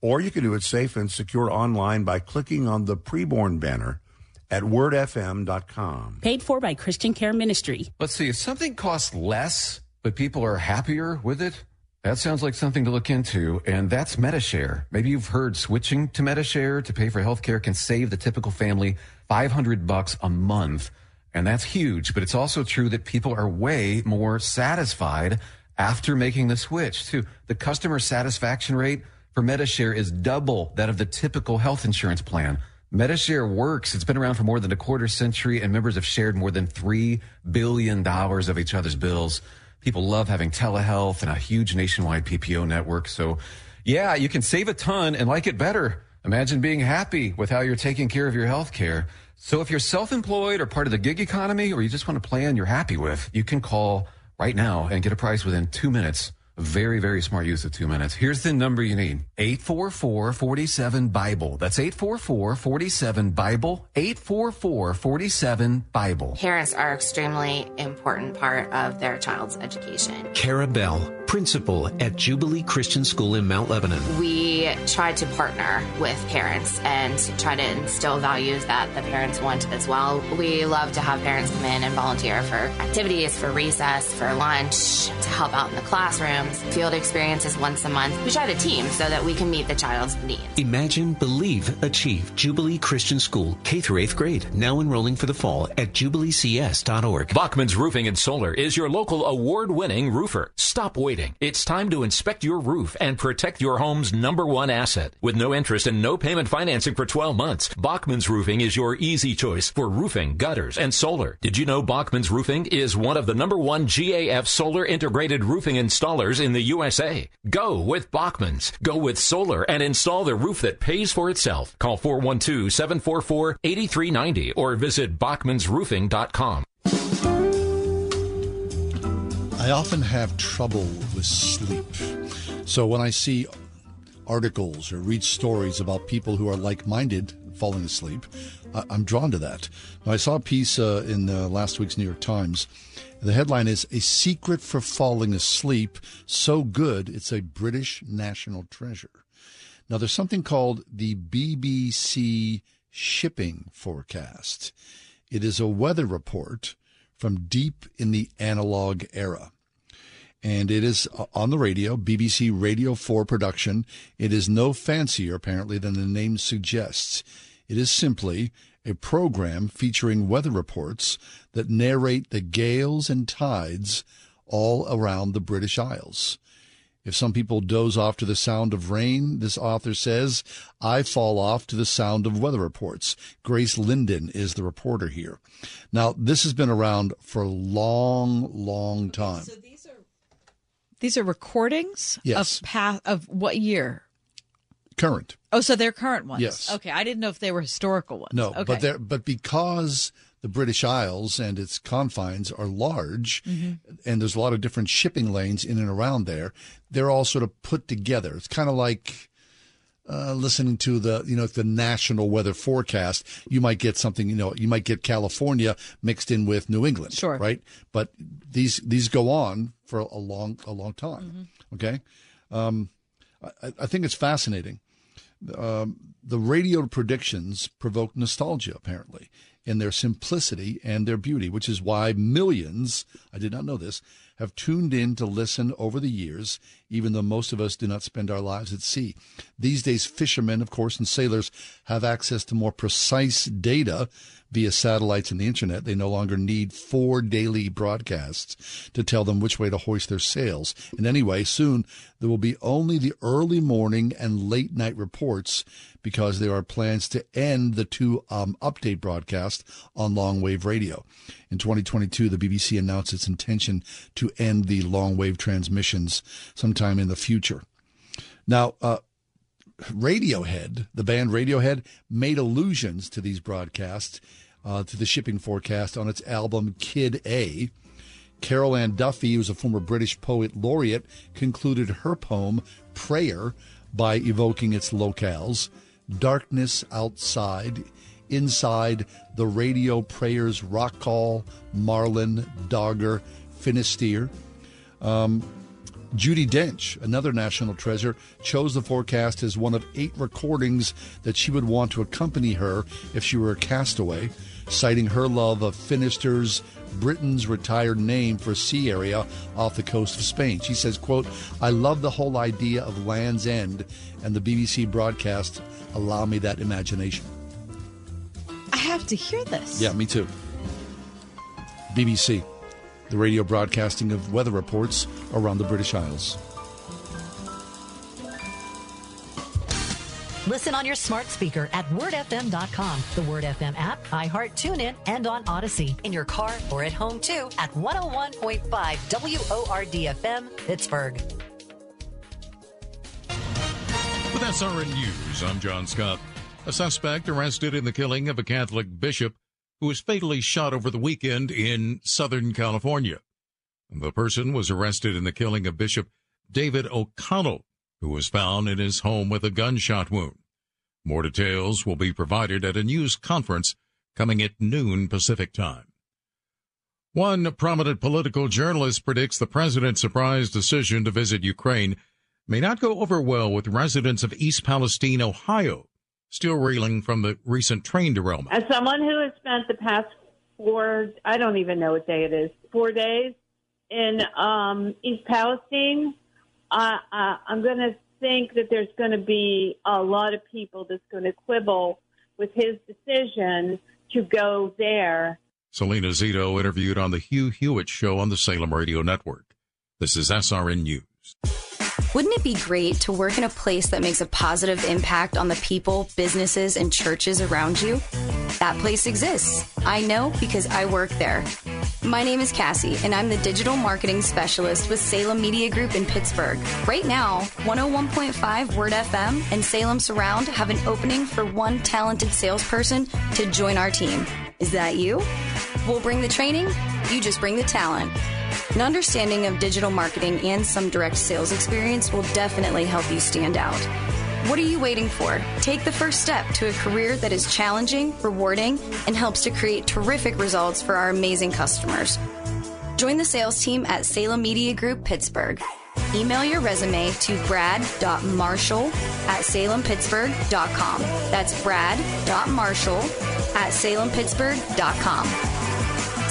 Or you can do it safe and secure online by clicking on the preborn banner at wordfm.com. Paid for by Christian Care Ministry. Let's see, if something costs less, but people are happier with it, that sounds like something to look into, and that's Medi-Share. Maybe you've heard switching to Medi-Share to pay for healthcare can save the typical family 500 bucks a month, and that's huge, but it's also true that people are way more satisfied after making the switch, too. The customer satisfaction rate for Medi-Share is double that of the typical health insurance plan. Medi-Share works. It's been around for more than a quarter century, and members have shared more than $3 billion of each other's bills. People love having telehealth and a huge nationwide PPO network. So, yeah, you can save a ton and like it better. Imagine being happy with how you're taking care of your health care. So, if you're self employed or part of the gig economy, or you just want a plan you're happy with, you can call right now and get a price within two minutes. Very, very smart use of two minutes. Here's the number you need 844 47 Bible. That's 844 47 Bible. 844 47 Bible. Parents are extremely important part of their child's education. Cara Bell, principal at Jubilee Christian School in Mount Lebanon. We try to partner with parents and try to instill values that the parents want as well. We love to have parents come in and volunteer for activities, for recess, for lunch, to help out in the classrooms, field experiences once a month. We try to team so that we can meet the child's needs. Imagine, believe, achieve. Jubilee Christian School, K through 8th grade. Now enrolling for the fall at jubileecs.org. Bachman's Roofing and Solar is your local award winning roofer. Stop waiting. It's time to inspect your roof and protect your home's number one asset. With no interest and no payment financing for 12 months, Bachman's Roofing is your easy choice for roofing, gutters, and solar. Did you know Bachman's Roofing is one of the number one GAF solar integrated roofing installers in the USA? Go with Bachman's. Go with solar and install the roof that pays for itself. Call 412 744 8390 or visit bachmansroofing.com. I often have trouble with sleep. So when I see articles or read stories about people who are like minded falling asleep, I- I'm drawn to that. Now, I saw a piece uh, in uh, last week's New York Times. The headline is A Secret for Falling Asleep So Good It's a British National Treasure. Now, there's something called the BBC Shipping Forecast. It is a weather report from deep in the analog era. And it is on the radio, BBC Radio 4 production. It is no fancier, apparently, than the name suggests. It is simply a program featuring weather reports that narrate the gales and tides all around the British Isles. If some people doze off to the sound of rain, this author says, I fall off to the sound of weather reports. Grace Linden is the reporter here. Now, this has been around for a long, long time. These are recordings Yes. of past of what year? Current. Oh, so they're current ones. Yes. Okay, I didn't know if they were historical ones. No, okay. but they're but because the British Isles and its confines are large, Mhm. and there's a lot of different shipping lanes in and around there. They're all sort of put together. It's kind of like uh, listening to the you know the national weather forecast. You might get something you know you might get California mixed in with New England, Sure. right? But these these go on for a long a long time. Okay, um, I, I think it's fascinating. Um, the radio predictions provoke nostalgia, apparently, in their simplicity and their beauty, which is why millions, I did not know this, have tuned in to listen over the years, even though most of us do not spend our lives at sea. These days, fishermen, of course, and sailors have access to more precise data via satellites and the internet. They no longer need four daily broadcasts to tell them which way to hoist their sails. And anyway, soon there will be only the early morning and late night reports because there are plans to end the two um, update broadcasts on long wave radio. In 2022, the BBC announced its intention to end the long wave transmissions sometime in the future. Now, uh, Radiohead, the band Radiohead, made allusions to these broadcasts, uh, to the shipping forecast on its album Kid A. Carol Ann Duffy, who's a former British poet laureate, concluded her poem Prayer by evoking its locales darkness outside, inside the radio prayers rock call, Malin, Dogger, Finisterre. Um, Judi Dench, another national treasure, chose the forecast as one of eight recordings that she would want to accompany her if she were a castaway, citing her love of Finisterre's Britain's retired name for a sea area off the coast of Spain. She says, quote, I love the whole idea of Land's End and the BBC broadcast allow me that imagination. I have to hear this. Yeah, me too. BBC, the radio broadcasting of weather reports around the British Isles. Listen on your smart speaker at wordfm.com, the Word FM app, iHeart TuneIn, and on Audacy. In your car or at home too at 101.5 WORDFM, Pittsburgh. With SRN News, I'm John Scott. A suspect arrested in the killing of a Catholic bishop who was fatally shot over the weekend in Southern California. The person was arrested in the killing of Bishop David O'Connell, who was found in his home with a gunshot wound. More details will be provided at a news conference coming at noon Pacific time. One prominent political journalist predicts the president's surprise decision to visit Ukraine may not go over well with residents of East Palestine, Ohio, still reeling from the recent train derailment. As someone who has spent the past four, I don't even know what day it is, four days in um, East Palestine, uh, uh, I'm going to think that there's going to be a lot of people that's going to quibble with his decision to go there. Selena Zito interviewed on the Hugh Hewitt Show on the Salem Radio Network. This is SRN News. Wouldn't it be great to work in a place that makes a positive impact on the people, businesses, and churches around you? That place exists. I know because I work there. My name is Cassie, and I'm the digital marketing specialist with Salem Media Group in Pittsburgh. Right now, 101.5 Word FM and Salem Surround have an opening for one talented salesperson to join our team. Is that you? We'll bring the training, you just bring the talent. An understanding of digital marketing and some direct sales experience will definitely help you stand out. What are you waiting for? Take the first step to a career that is challenging, rewarding, and helps to create terrific results for our amazing customers. Join the sales team at Salem Media Group Pittsburgh. Email your resume to brad.marshall at salempittsburgh.com. That's brad.marshall at salempittsburgh.com.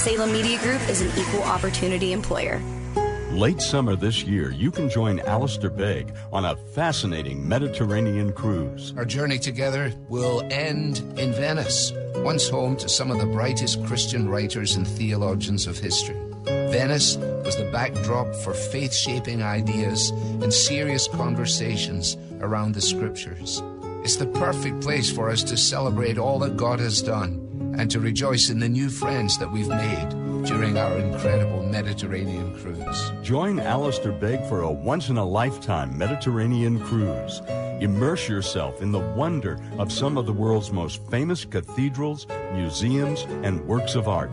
Salem Media Group is an equal opportunity employer. Late summer this year, you can join Alistair Begg on a fascinating Mediterranean cruise. Our journey together will end in Venice, once home to some of the brightest Christian writers and theologians of history. Venice was the backdrop for faith shaping ideas and serious conversations around the scriptures. It's the perfect place for us to celebrate all that God has done and to rejoice in the new friends that we've made. during our incredible Mediterranean cruise. Join Alistair Begg for a once in a lifetime Mediterranean cruise. Immerse yourself in the wonder of some of the world's most famous cathedrals, museums, and works of art.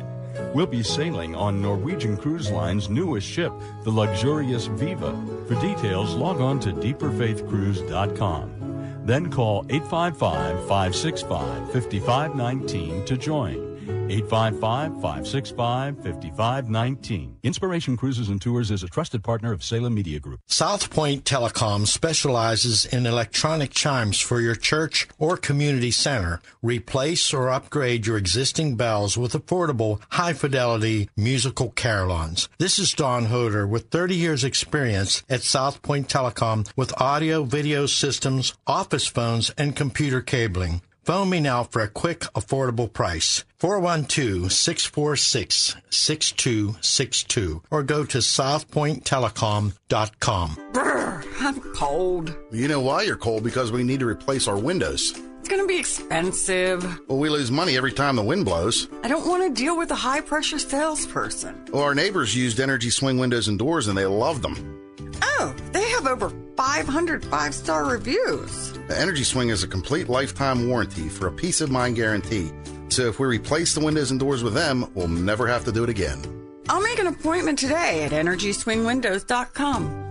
We'll be sailing on Norwegian Cruise Line's newest ship, the luxurious Viva. For details, log on to deeperfaithcruise.com. Then call 855 565 5519 to join. 855 565 5519. Inspiration Cruises and Tours is a trusted partner of Salem Media Group. South Point Telecom specializes in electronic chimes for your church or community center. Replace or upgrade your existing bells with affordable, high fidelity musical carillons. This is Don Hoder with 30 years experience at South Point Telecom with audio, video systems, office phones, and computer cabling. Phone me now for a quick, affordable price. 412-646-6262 or go to southpointtelecom.com. Brr, I'm cold. You know why you're cold? Because we need to replace our windows. It's going to be expensive. Well, we lose money every time the wind blows. I don't want to deal with a high pressure salesperson. Well, our neighbors used Energy Swing windows and doors and they loved them. Oh, they have over 500 five star reviews. The Energy Swing is a complete lifetime warranty for a peace of mind guarantee. So if we replace the windows and doors with them, we'll never have to do it again. I'll make an appointment today at EnergySwingWindows.com.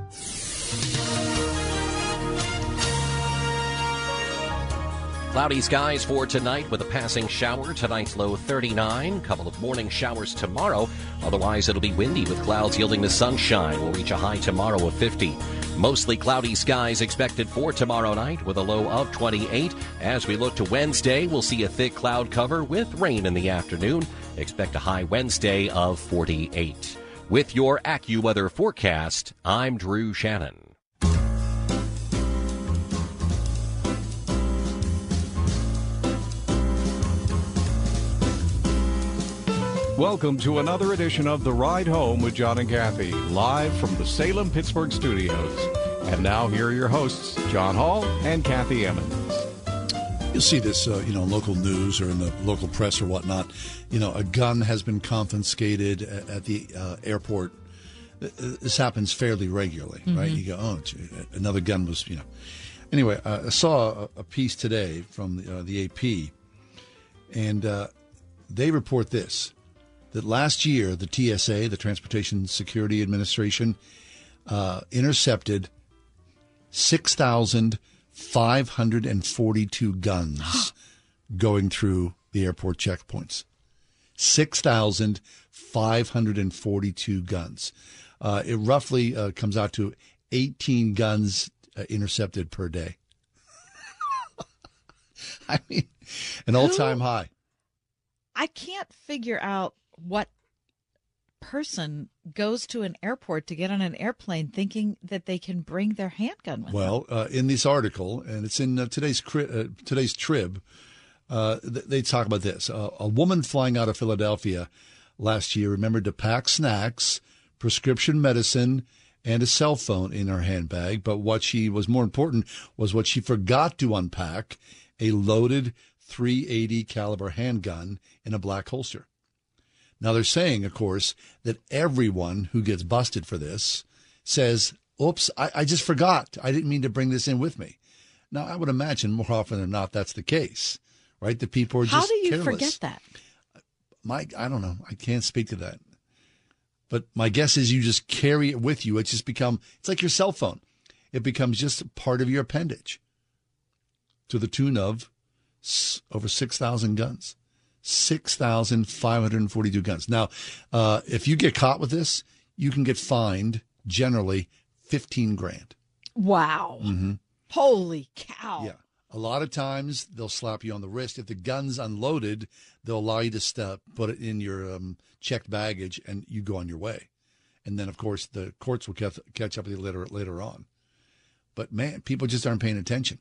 Cloudy skies for tonight with a passing shower. Tonight's low 39. Couple of morning showers tomorrow. Otherwise, it'll be windy with clouds yielding to sunshine. We'll reach a high tomorrow of 50. Mostly cloudy skies expected for tomorrow night with a low of 28. As we look to Wednesday, we'll see a thick cloud cover with rain in the afternoon. Expect a high Wednesday of 48. With your AccuWeather forecast, I'm Drew Shannon. Welcome to another edition of The Ride Home with John and Kathy, live from the Salem Pittsburgh studios. And now here are your hosts, John Hall and Kathy Emmons. You'll see this, uh, you know, in local news or in the local press or whatnot. You know, a gun has been confiscated at, at the uh, airport. This happens fairly regularly, mm-hmm. right? You go, oh, another gun was, you know. Anyway, uh, I saw a, a, piece today from the, uh, the AP, and uh, they report this that last year the TSA, the Transportation Security Administration, uh, intercepted 6,542 guns going through the airport checkpoints. 6,542 guns. Uh, it roughly uh, comes out to 18 guns uh, intercepted per day. I mean, an all time high. I can't figure out what person goes to an airport to get on an airplane thinking that they can bring their handgun with well, them? Well, uh, in this article, and it's in uh, today's uh, today's Trib, uh, they talk about this. a woman flying out of Philadelphia last year remembered to pack snacks, prescription medicine, and a cell phone in her handbag. But what she was more important was what she forgot to unpack: a loaded 380 caliber handgun in a black holster. Now they're saying, of course, that everyone who gets busted for this says, "Oops, I, I just forgot. I didn't mean to bring this in with me." Now I would imagine more often than not that's the case, right? The people are just how do you careless. forget that? Mike, I don't know. I can't speak to that. But my guess is you just carry it with you. It's just become, it's like your cell phone. It becomes just part of your appendage to the tune of over 6,000 guns. 6,542 guns. Now, uh, if you get caught with this, you can get fined generally 15 grand. Wow. Mm-hmm. Holy cow. Yeah. A lot of times they'll slap you on the wrist. If the gun's unloaded, they'll allow you to step, put it in your um, checked baggage and you go on your way. And then, of course, the courts will catch up with you later, later on. But man, people just aren't paying attention.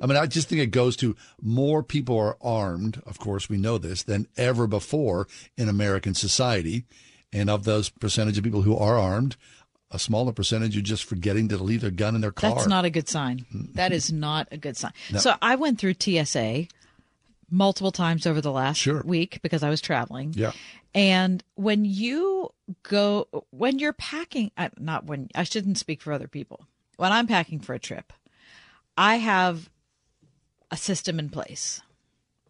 I mean, I just think it goes to more people are armed, of course, we know this, than ever before in American society. And of those percentage of people who are armed, a smaller percentage are just forgetting to leave their gun in their car. That's not a good sign. That is not a good sign. No. So I went through TSA multiple times over the last Sure. week because I was traveling. Yeah. And when you go, when you're packing, uh, not when, I shouldn't speak for other people. When I'm packing for a trip, I have a system in place.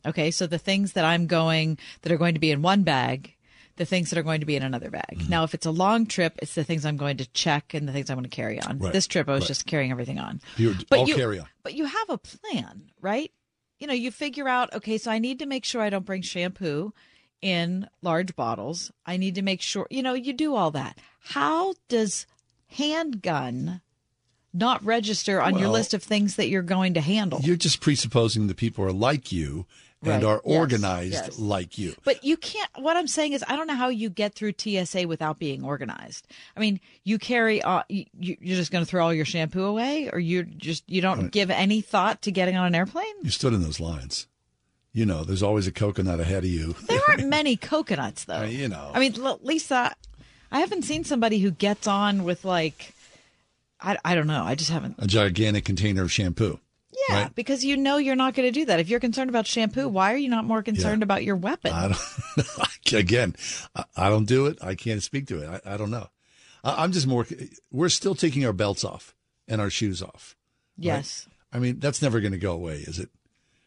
Okay. So the things that I'm going, that are going to be in one bag, the things that are going to be in another bag. Mm-hmm. Now, if it's a long trip, it's the things I'm going to check and the things I'm going to carry on. Right. This trip, I was Right. just carrying everything on. You're But all you- carry on. But you have a plan, right? You know, you figure out, okay, so I need to make sure I don't bring shampoo in large bottles. I need to make sure, you know, you do all that. How does handgun not register on your list of things that you're going to handle? You're just presupposing that people are like you and Right. are organized yes. like you. But you can't. What I'm saying is, I don't know how you get through TSA without being organized. I mean, you carry. Uh, you, you're just going to throw all your shampoo away, or you just you don't Right. give any thought to getting on an airplane. You stood in those lines. You know, there's always a coconut ahead of you. There aren't many coconuts, though. Uh, you know. I mean, Lisa, I haven't seen somebody who gets on with like, I, I don't know. I just haven't. A gigantic container of shampoo. Yeah, Right. because you know you're not going to do that. If you're concerned about shampoo, why are you not more concerned about your weapon? I don't, again, I, I don't do it. I can't speak to it. I, I don't know. I, I'm just more, we're still taking our belts off and our shoes off. right? yes. I mean, that's never going to go away, is it?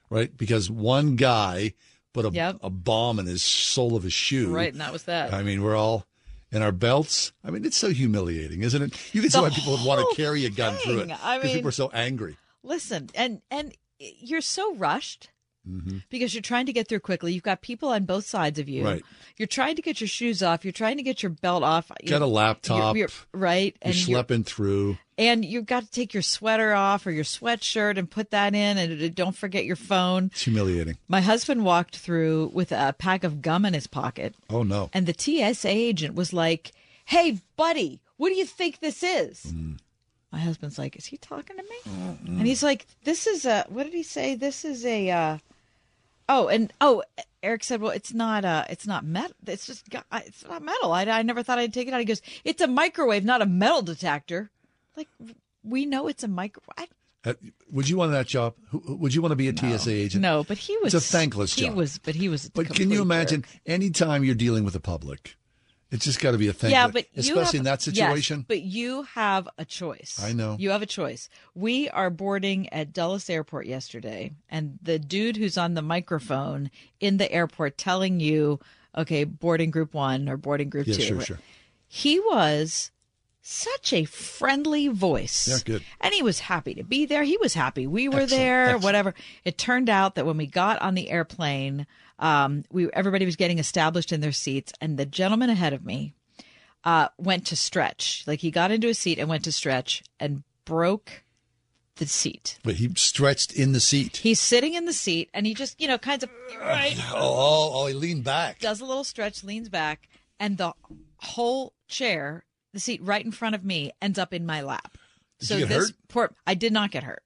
Right? Because one guy put a, Yep. a bomb in his sole of his shoe. Right, and that was that. I mean, we're all in our belts. I mean, it's so humiliating, isn't it? You can see why people would want to carry a gun through it thing. I because mean- people are so angry. Listen, and and you're so rushed hmm because you're trying to get through quickly. You've got people on both sides of you. Right. You're trying to get your shoes off. You're trying to get your belt off. Got a laptop. You're, you're- right. You're And you're, schlepping through. and you've got to take your sweater off or your sweatshirt and put that in, and don't forget your phone. It's humiliating. My husband walked through with a pack of gum in his pocket, Oh, no. and the TSA agent was like, "Hey, buddy, what do you think this is?" Mm. My husband's like, "Is he talking to me?" And he's like, "This is a what did he say? This is a uh oh and oh." Eric said, "Well, it's not uh it's not metal. It's just it's not metal. I, I never thought I'd take it out." He goes, "It's a microwave, not a metal detector." Like we know it's a microwave. Uh, Would you want that job? Would you want to be a TSA agent? No, but he was It's a thankless he job. was, but he was. a But can you imagine jerk. anytime you're dealing with the public, it's just got to be a thing. Yeah, but especially in have- that yes, situation. but you have a choice. I know. You have a choice. We are boarding at Dulles Airport yesterday, and the dude who's on the microphone in the airport telling you, okay, boarding group one or boarding group Yeah, two. sure, sure. He was such a friendly voice. Yeah, good. And he was happy to be there. He was happy we were Excellent, there, excellent. whatever. It turned out that when we got on the airplane, um, we everybody was getting established in their seats, and the gentleman ahead of me uh, went to stretch. Like he got into a seat and went to stretch and broke the seat. But he stretched in the seat. He's sitting in the seat and he just, you know, kind of right Oh, oh, oh, he leaned back. does a little stretch, leans back, and the whole chair, the seat right in front of me, ends up in my lap. Did so you get this hurt? poor I did not get hurt.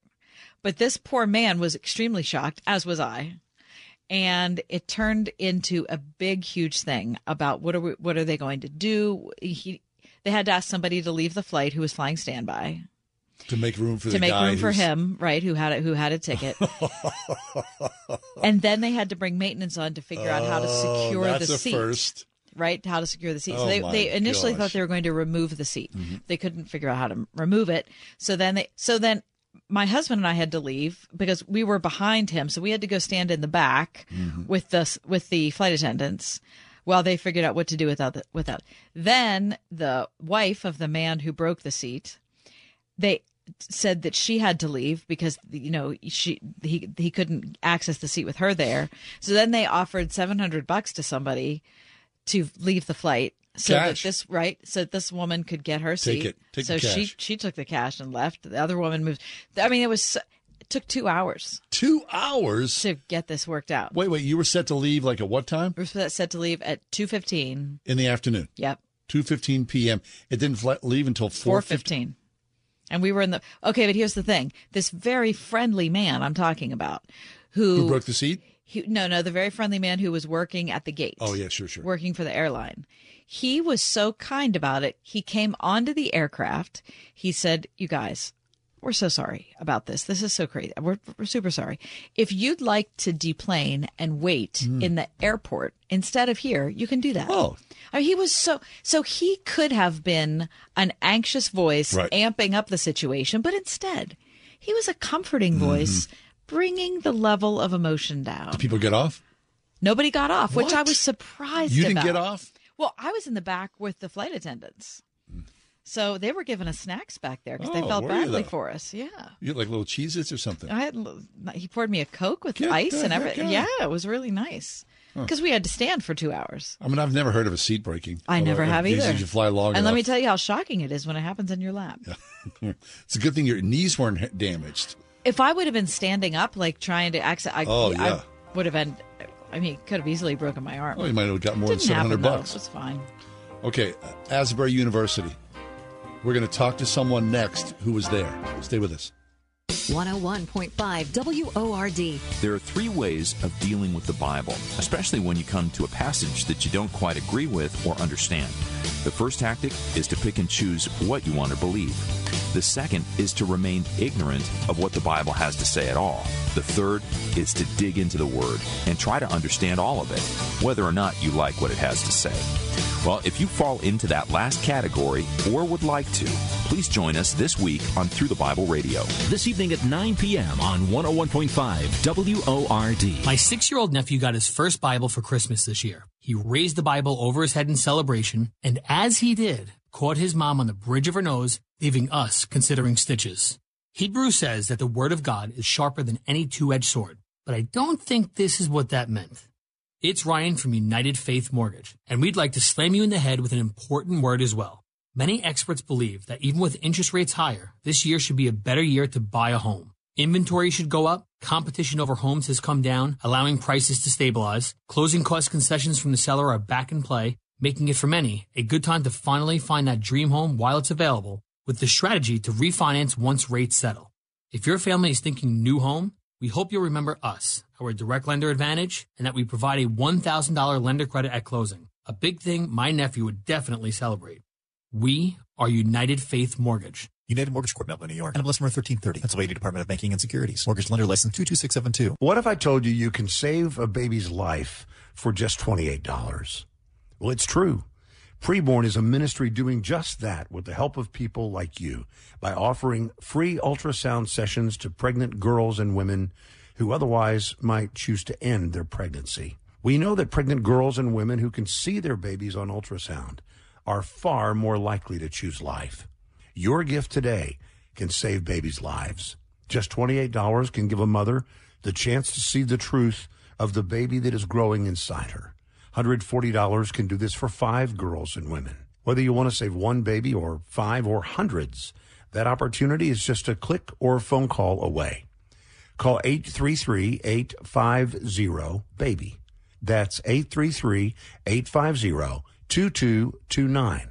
But this poor man was extremely shocked, as was I. And it turned into a big, huge thing about what are we, what are they going to do? He, they had to ask somebody to leave the flight who was flying standby to make room for to the make room for him, right? Who had a, who had a ticket, and then they had to bring maintenance on to figure out how to Oh, secure that's the seat. first. Right, how to secure the seat. so Oh, they, they initially gosh. thought they were going to remove the seat. Mm-hmm. They couldn't figure out how to remove it. So then they, so then my husband and I had to leave because we were behind him. So we had to go stand in the back Mm-hmm. with the with the flight attendants while they figured out what to do without the, without. Then the wife of the man who broke the seat, they said that she had to leave because you know she he he couldn't access the seat with her there. So then they offered 700 bucks to somebody to leave the flight so Cash. that this right so that this woman could get her seat. Take it. Take so the she cash. she took the cash and left. The other woman moved. I mean, it was it took two hours Two hours. to get this worked out. Wait, wait. You were set to leave like at what time? We were set to leave at two fifteen. In the afternoon. Yep, Two fifteen p.m. It didn't leave until four four fifteen. And we were in the okay, but here's the thing: this very friendly man I'm talking about, who, Who broke the seat? he, no, no, the very friendly man who was working at the gate. Oh yeah, sure, sure. working for the airline. He was so kind about it. He came onto the aircraft. He said, "You guys, we're so sorry about this. This is so crazy. We're, we're super sorry. If you'd like to deplane and wait Hmm. in the airport instead of here, you can do that. Oh. I mean, he was so, so he could have been an anxious voice Right. amping up the situation, but instead he was a comforting Mm-hmm. voice, bringing the level of emotion down. Did people get off? Nobody got off, which I was surprised You didn't about. get off? Well, I was in the back with the flight attendants. So they were giving us snacks back there because they Oh, felt badly for us. Yeah. You had like little cheeses or something? I had he poured me a coke with Get ice and everything. Yeah, it was really nice Huh. because we had to stand for two hours. I mean, I've never heard of a seat breaking. I never uh, have I guess either. You fly long and let me tell you how shocking it is when it happens in your lap. it's a good thing your knees weren't damaged. If I would have been standing up, like trying to access, I, Oh, I yeah. would have been. I mean, could have easily broken my arm. Oh, you might have got more than Didn't seven happen, hundred though. bucks. It's fine. Okay, Asbury University. We're going to talk to someone next who was there. Stay with us. 101.5 WORD. There are three ways of dealing with the Bible, especially when you come to a passage that you don't quite agree with or understand. The first tactic is to pick and choose what you want to believe. The second is to remain ignorant of what the Bible has to say at all. The third is to dig into the Word and try to understand all of it, whether or not you like what it has to say. Well, if you fall into that last category or would like to, please join us this week on Through the Bible Radio. This evening at 9 p.m. on 101.5 WORD. My six year old nephew got his first Bible for Christmas this year. He raised the Bible over his head in celebration, and as he did, caught his mom on the bridge of her nose, leaving us considering stitches. Hebrew says that the Word of God is sharper than any two edged sword, but I don't think this is what that meant. It's Ryan from United Faith Mortgage, and we'd like to slam you in the head with an important word as well. Many experts believe that even with interest rates higher, this year should be a better year to buy a home. Inventory should go up, competition over homes has come down, allowing prices to stabilize, closing cost concessions from the seller are back in play, making it for many a good time to finally find that dream home while it's available, with the strategy to refinance once rates settle. If your family is thinking new home, we hope you'll remember us, our direct lender advantage, and that we provide a $1,000 lender credit at closing. A big thing my nephew would definitely celebrate. We are United Faith Mortgage. United Mortgage Corp, Melville, New York. And NMLS number 1330. Pennsylvania Department of Banking and Securities. Mortgage lender license 22672. What if I told you you can save a baby's life for just $28? Well, it's true. Preborn is a ministry doing just that with the help of people like you by offering free ultrasound sessions to pregnant girls and women who otherwise might choose to end their pregnancy. We know that pregnant girls and women who can see their babies on ultrasound are far more likely to choose life. Your gift today can save babies' lives. Just $28 can give a mother the chance to see the truth of the baby that is growing inside her. $140 can do this for five girls and women. Whether you want to save one baby or five or hundreds, that opportunity is just a click or phone call away. Call 833-850-BABY. That's 833-850-2229.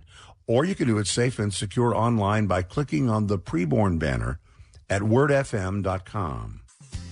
Or you can do it safe and secure online by clicking on the preborn banner at wordfm.com.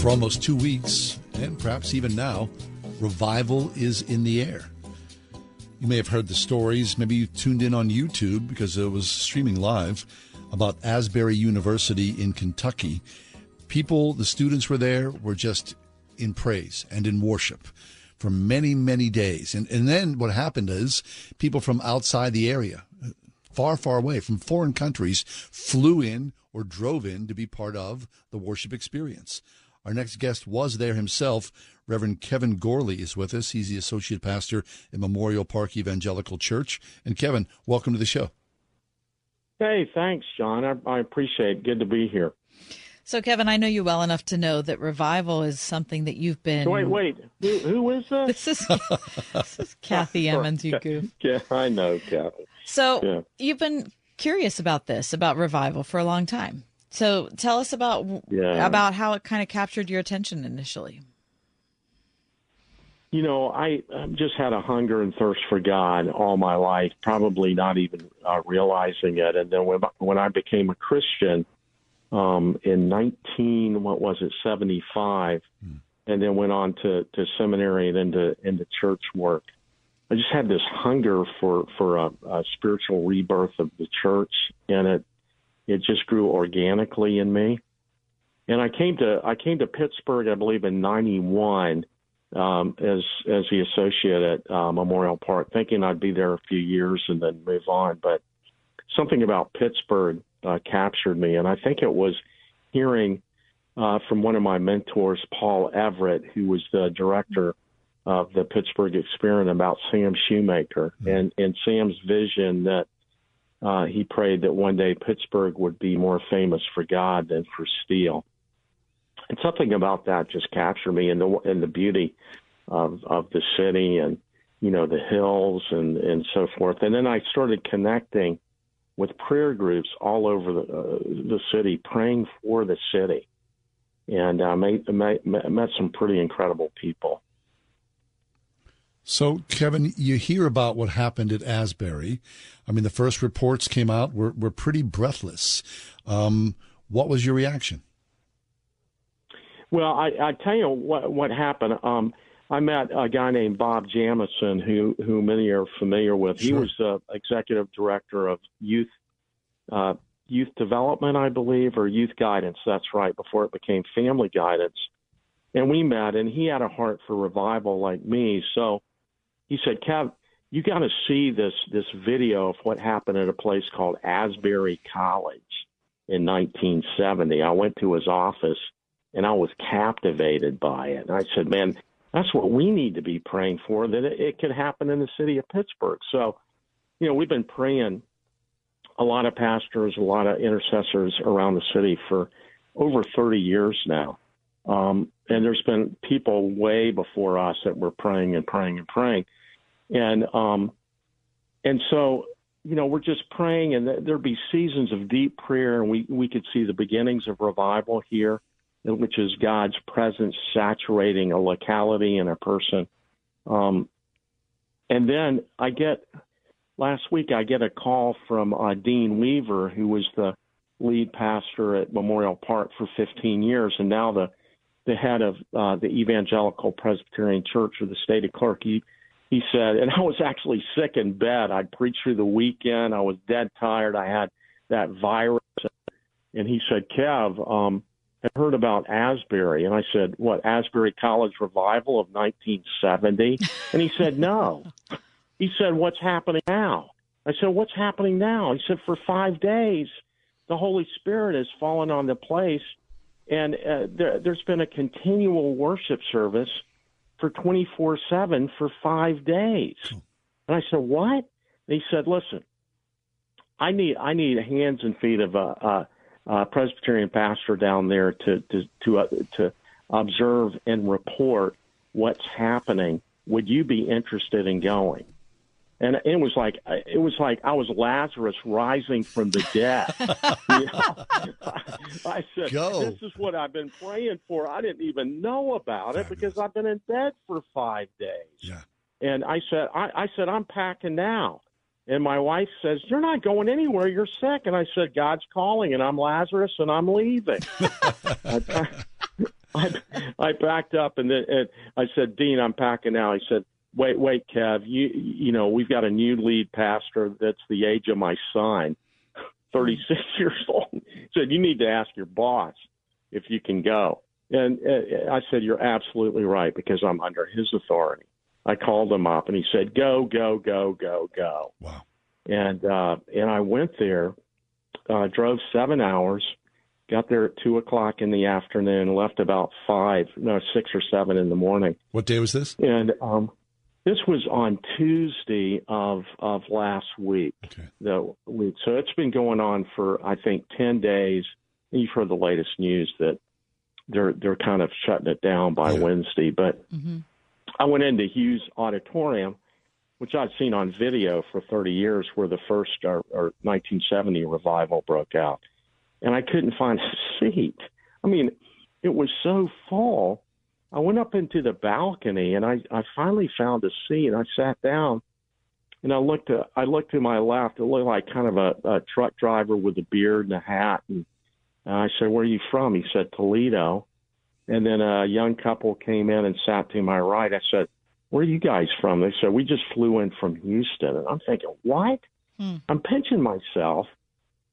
For almost two weeks, and perhaps even now, revival is in the air. You may have heard the stories. Maybe you tuned in on YouTube because it was streaming live about Asbury University in Kentucky. People, the students were there, were just in praise and in worship for many, many days. And, and then what happened is people from outside the area, far, far away from foreign countries, flew in or drove in to be part of the worship experience. Our next guest was there himself. Reverend Kevin Gourley is with us. He's the associate pastor at Memorial Park Evangelical Church. And Kevin, welcome to the show. Hey, thanks, John. I, I appreciate it. Good to be here. So, Kevin, I know you well enough to know that revival is something that you've been. Wait, wait. Who, who is this? This is, this is Kathy Emmons, you goof. Yeah, I know, Kathy. So Yeah. you've been curious about this, about revival, for a long time. So tell us about Yeah. about how it kind of captured your attention initially. You know, I just had a hunger and thirst for God all my life, probably not even uh, realizing it. And then when when I became a Christian um, in nineteen, what was it, seventy five, and then went on to, to seminary and into into church work. I just had this hunger for for a, a spiritual rebirth of the church, and it it just grew organically in me. And I came to I came to Pittsburgh, I believe, in '91 um, as as the associate at uh, Memorial Park, thinking I'd be there a few years and then move on. But something about Pittsburgh uh, captured me, and I think it was hearing uh, from one of my mentors, Paul Everett, who was the director of the Pittsburgh Experiment, about Sam Shoemaker and and Sam's vision that uh, he prayed that one day Pittsburgh would be more famous for God than for steel. And something about that just captured me, and the and the beauty of of the city, and you know the hills, and and so forth. And then I started connecting with prayer groups all over the uh, the city, praying for the city, and I met, met met some pretty incredible people. So, Kevin, you hear about what happened at Asbury. I mean, the first reports came out were, were pretty breathless. Um, what was your reaction? Well, I, I tell you what what happened. Um, I met a guy named Bob Jamison, who who many are familiar with. He was the executive director of youth uh, youth development, I believe, or youth guidance. That's right. Before it became family guidance, and we met, and he had a heart for revival like me. So he said, "Kev, you got to see this this video of what happened at a place called Asbury College in 1970." I went to his office and I was captivated by it. And I said, man, that's what we need to be praying for, that it, it could happen in the city of Pittsburgh. So, you know, we've been praying a lot of pastors, a lot of intercessors around the city for over 30 years now. Um, and there's been people way before us that were praying and praying and praying. And, um, and so, you know, we're just praying and th- there'd be seasons of deep prayer and we, we could see the beginnings of revival here which is God's presence saturating a locality and a person. Um, and then I get last week I get a call from uh, Dean Weaver, who was the lead pastor at Memorial Park for 15 years, and now the the head of uh, the Evangelical Presbyterian Church of the state of Clark. He he said, and I was actually sick in bed. I'd preached through the weekend. I was dead tired. I had that virus, and he said, Kev. Um, had heard about Asbury, and I said, "What Asbury College revival of 1970?" And he said, "No." He said, "What's happening now?" I said, "What's happening now?" He said, "For five days, the Holy Spirit has fallen on the place, and uh, there, there's been a continual worship service for 24/7 for five days." And I said, "What?" And he said, "Listen, I need I need hands and feet of a." a uh, Presbyterian pastor down there to to to uh, to observe and report what's happening. Would you be interested in going? And it was like it was like I was Lazarus rising from the dead. You know? I said, Go. "This is what I've been praying for. I didn't even know about it because I've been in bed for five days." Yeah. And I said, I, I said, I'm packing now. And my wife says, You're not going anywhere. You're sick. And I said, God's calling, and I'm Lazarus, and I'm leaving. I, I, I backed up, and then and I said, Dean, I'm packing now. He said, Wait, wait, Kev. You, you know, we've got a new lead pastor that's the age of my son, 36 years old. He said, You need to ask your boss if you can go. And uh, I said, You're absolutely right because I'm under his authority. I called him up and he said, "Go, go, go, go, go." Wow. And uh, and I went there, uh, drove seven hours, got there at two o'clock in the afternoon, left about five, no, six or seven in the morning. What day was this? And um, this was on Tuesday of of last week. Okay. The week, so it's been going on for I think ten days. You've heard the latest news that they're they're kind of shutting it down by Wednesday, but. Mm-hmm. I went into Hughes Auditorium, which I'd seen on video for 30 years, where the first or, or 1970 revival broke out, and I couldn't find a seat. I mean, it was so full. I went up into the balcony and I, I finally found a seat. And I sat down and I looked to I looked to my left. It looked like kind of a, a truck driver with a beard and a hat. And I said, "Where are you from?" He said, "Toledo." And then a young couple came in and sat to my right. I said, "Where are you guys from?" They said, "We just flew in from Houston." And I'm thinking, "What?" Hmm. I'm pinching myself.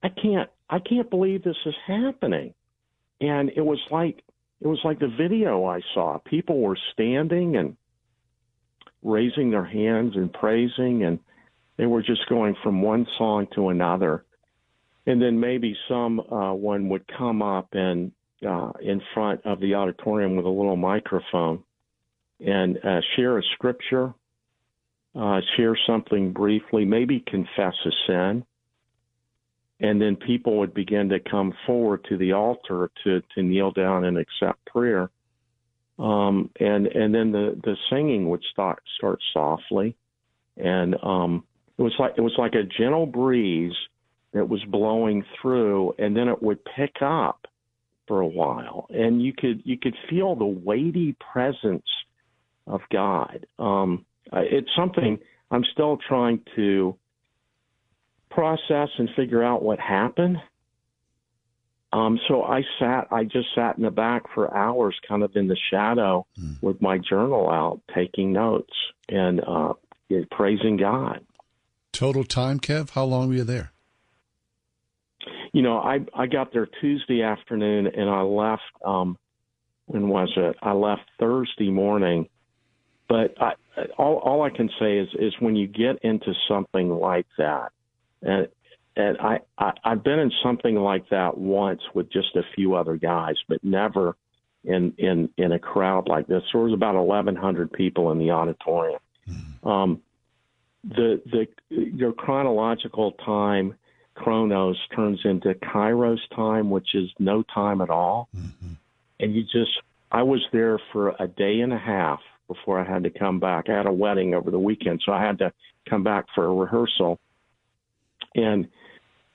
I can't I can't believe this is happening. And it was like it was like the video I saw. People were standing and raising their hands and praising, and they were just going from one song to another. And then maybe some uh, one would come up and uh, in front of the auditorium with a little microphone and uh, share a scripture, uh, share something briefly, maybe confess a sin, and then people would begin to come forward to the altar to to kneel down and accept prayer. Um, and and then the the singing would start start softly, and um, it was like it was like a gentle breeze that was blowing through, and then it would pick up for a while, and you could you could feel the weighty presence of God. Um, it's something I'm still trying to process and figure out what happened. Um, so I sat, I just sat in the back for hours, kind of in the shadow with my journal out, taking notes and uh, praising God. Total time, Kev? How long were you there? You know, I I got there Tuesday afternoon and I left. Um, when was it? I left Thursday morning. But I, all all I can say is is when you get into something like that, and and I, I I've been in something like that once with just a few other guys, but never in in in a crowd like this. There was about eleven hundred people in the auditorium. Um, the the your chronological time, chronos, turns into kairos time, which is no time at all, and you just. I was there for a day and a half before I had to come back. I had a wedding over the weekend, so I had to come back for a rehearsal and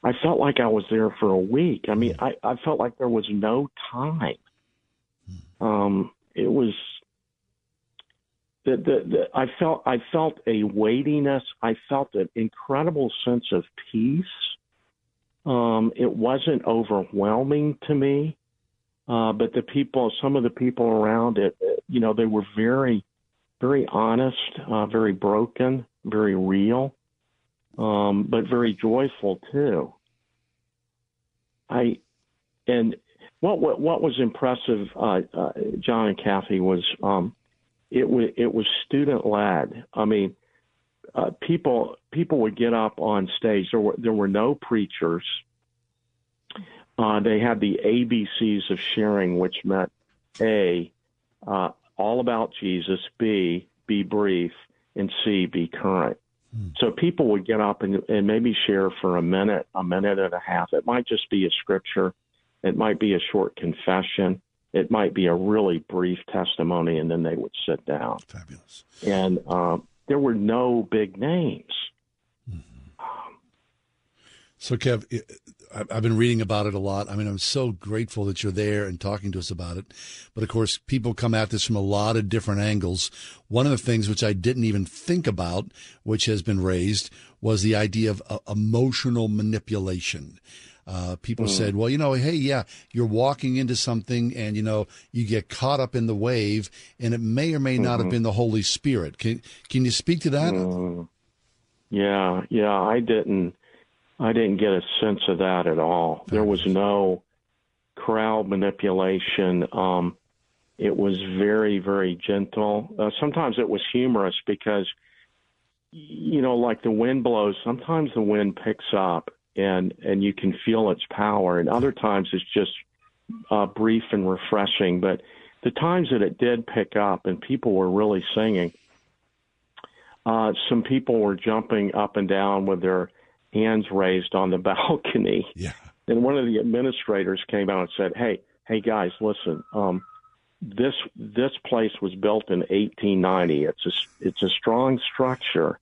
I felt like I was there for a week. I mean, I, I felt like there was no time. Um, it was the, the, the I felt I felt a weightiness. I felt an incredible sense of peace. Um, it wasn't overwhelming to me, uh, but the people, some of the people around it, uh, you know, they were very, very honest, uh, very broken, very real um, but very joyful too. I and what what, what was impressive, uh, uh, John and Kathy, was um, it was it was student led. I mean, uh, people people would get up on stage. There were there were no preachers. Uh, they had the ABCs of sharing, which meant A, uh, all about Jesus, B, be brief, and C, be current. So people would get up and, and maybe share for a minute, a minute and a half. It might just be a scripture. It might be a short confession. It might be a really brief testimony, and then they would sit down. Fabulous. And um, there were no big names. So, Kev, I- I've been reading about it a lot. I mean, I'm so grateful that you're there and talking to us about it. But of course, people come at this from a lot of different angles. One of the things which I didn't even think about, which has been raised, was the idea of uh, emotional manipulation. Uh, people Mm. said, well, you know, hey, yeah, you're walking into something and, you know, you get caught up in the wave and it may or may not have Mhm. been the Holy Spirit. Can, can you speak to that? Mm. Yeah, yeah, I didn't I didn't get a sense of that at all. There was no crowd manipulation. Um it was very very gentle. Uh, sometimes it was humorous because you know like the wind blows, sometimes the wind picks up and and you can feel its power and other times it's just uh brief and refreshing, but the times that it did pick up and people were really singing uh, some people were jumping up and down with their hands raised on the balcony. Yeah. And one of the administrators came out and said, "Hey, hey guys, listen. Um, this this place was built in 1890. It's a it's a strong structure,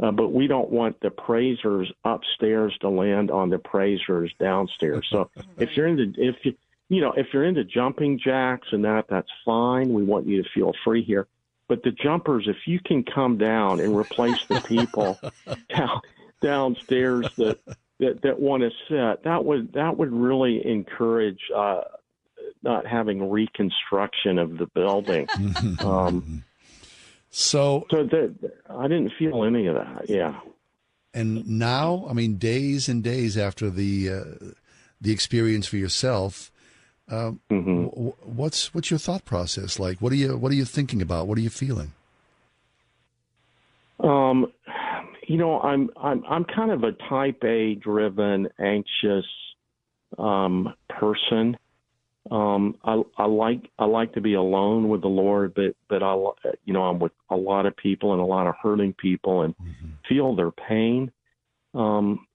uh, but we don't want the praisers upstairs to land on the praisers downstairs. So if you're into if you you know if you're into jumping jacks and that that's fine. We want you to feel free here. But the jumpers, if you can come down and replace the people down, downstairs that that, that want to sit, that would that would really encourage uh, not having reconstruction of the building. um, so, so that I didn't feel any of that. Yeah. And now, I mean, days and days after the uh, the experience for yourself, uh, mm-hmm. w- what's what's your thought process like? What are you What are you thinking about? What are you feeling? Um, you know, I'm I'm I'm kind of a Type A driven, anxious um, person. Um, I, I like I like to be alone with the Lord, but but I you know I'm with a lot of people and a lot of hurting people and Mm-hmm. feel their pain. Um,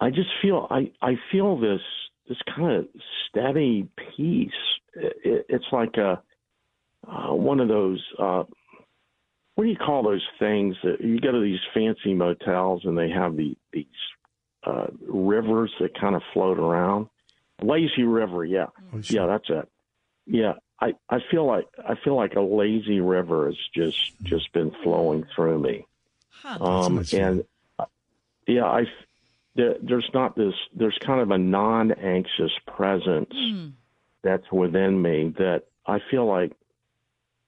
I just feel I I feel this this kind of steady peace. It, it's like a uh, one of those uh, what do you call those things that you go to these fancy motels and they have the these uh, rivers that kind of float around. Lazy river, yeah, yeah, that's it. Yeah, I I feel like I feel like a lazy river has just just been flowing through me. Um, and uh, yeah, I there, there's not this. There's kind of a non-anxious presence that's within me that I feel like,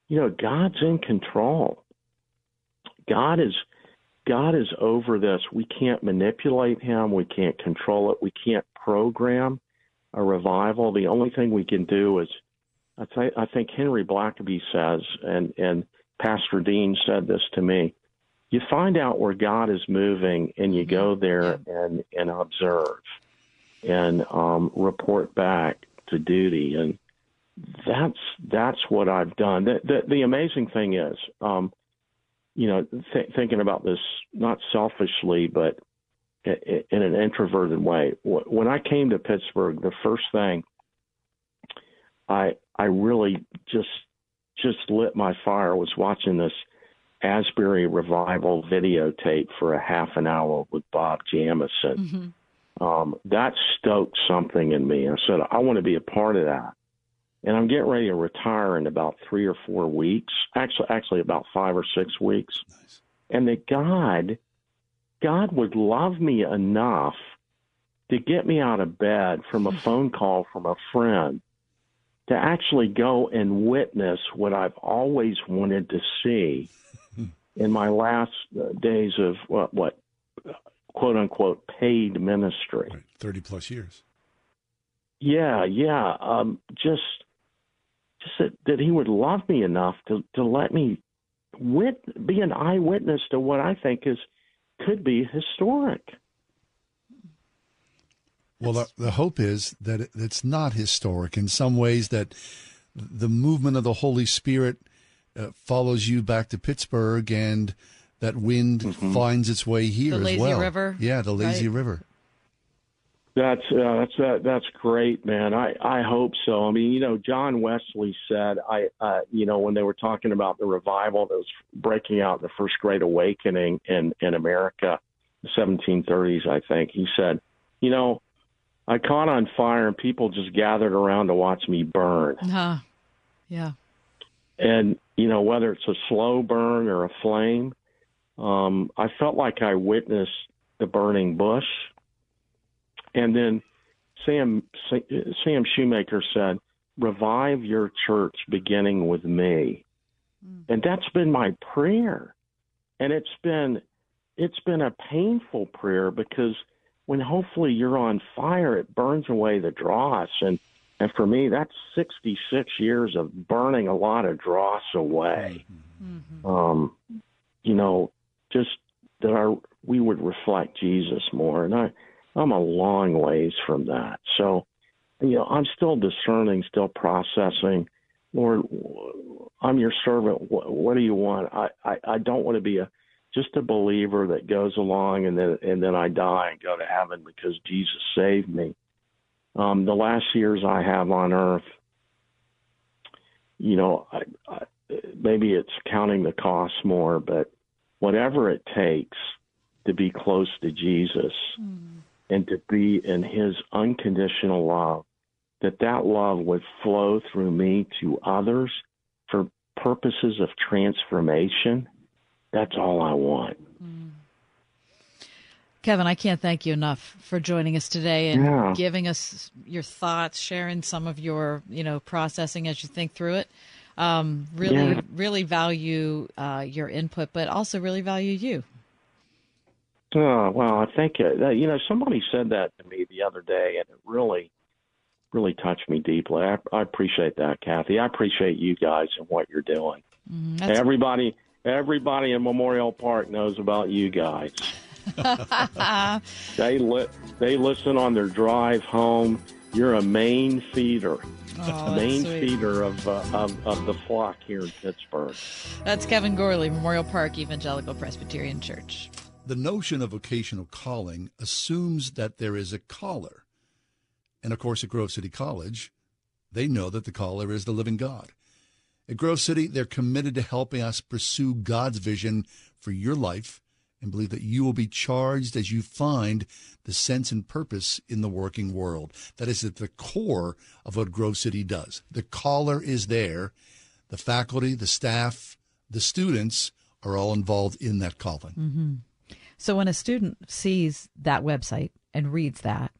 you know, God's in control. God is God is over this. We can't manipulate him. We can't control it. We can't program a revival. The only thing we can do is, I, I think Henry Blackaby says, and and Pastor Dean said this to me. You find out where God is moving, and you go there and and observe, and um, report back to duty, and that's that's what I've done. The the, the amazing thing is, um, you know, th- thinking about this not selfishly, but in an introverted way. When I came to Pittsburgh, the first thing I I really just just lit my fire was watching this Asbury revival videotape for a half an hour with Bob Jamison. Um, that stoked something in me. I said, I want to be a part of that. And I'm getting ready to retire in about three or four weeks. Actually, actually about five or six weeks. And that God, God would love me enough to get me out of bed from a phone call from a friend to actually go and witness what I've always wanted to see in my last uh, days of what, what quote unquote paid ministry. Thirty plus years. Yeah, yeah. Um, just, just that, that he would love me enough to to let me wit be an eyewitness to what I think is could be historic. Well, the, the hope is that it, it's not historic in some ways. That the movement of the Holy Spirit uh, follows you back to Pittsburgh, and that wind finds its way here The as lazy well. river, yeah, the lazy right. river. That's uh, that's that, that's great, man. I I hope so. I mean, you know, John Wesley said, I uh, you know, when they were talking about the revival that was breaking out, the first Great Awakening in in America, the 1730s, I think. He said, you know, I caught on fire and people just gathered around to watch me burn. Huh. Yeah. and you know whether it's a slow burn or a flame um i felt like i witnessed the burning bush and then sam sam shoemaker said revive your church beginning with me. And that's been my prayer. And it's been it's been a painful prayer because when hopefully you're on fire it burns away the dross. And and for me that's 66 years of burning a lot of dross away. Um you know just that our we would reflect jesus more. And i i'm a long ways from that. So you know i'm still discerning still processing. Lord i'm your servant. What, what do you want? I, I i don't want to be a just a believer that goes along and then and then i die and go to heaven because jesus saved me. Um, the last years I have on Earth, you know, I, I, maybe it's counting the costs more, but whatever it takes to be close to Jesus and to be in his unconditional love, that that love would flow through me to others for purposes of transformation. That's all I want. Kevin, I can't thank you enough for joining us today and Yeah. giving us your thoughts, sharing some of your, you know, processing as you think through it. Um, really, Yeah. really value uh, your input, but also really value you. Oh, well, I think, uh, you know, somebody said that to me the other day, and it really, really touched me deeply. I, I appreciate that, Kathy. I appreciate you guys and what you're doing. Mhm, Everybody, everybody in Memorial Park knows about you guys. They li- they listen on their drive home. You're a main feeder, Oh, main feeder of, uh, of of the flock here in Pittsburgh. That's Kevin Gourley, Memorial Park Evangelical Presbyterian Church. The notion of vocational calling assumes that there is a caller. And of course, at Grove City College, they know that the caller is the living God. At Grove City, they're committed to helping us pursue God's vision for your life and believe that you will be charged as you find the sense and purpose in the working world. That is at the core of what Grove City does. The caller is there. The faculty, the staff, the students are all involved in that calling. hmm So when a student sees that website and reads that,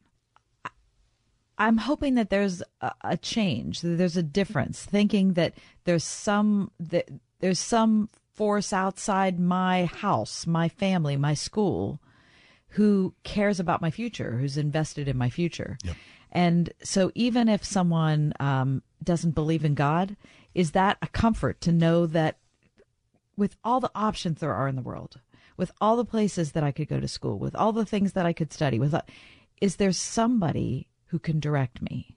I'm hoping that there's a, a change, that there's a difference, thinking that there's some that there's some force outside my house, my family, my school, who cares about my future, who's invested in my future. And so, even if someone um, doesn't believe in God, is that a comfort to know that with all the options there are in the world, with all the places that I could go to school, with all the things that I could study, with is there somebody who can direct me?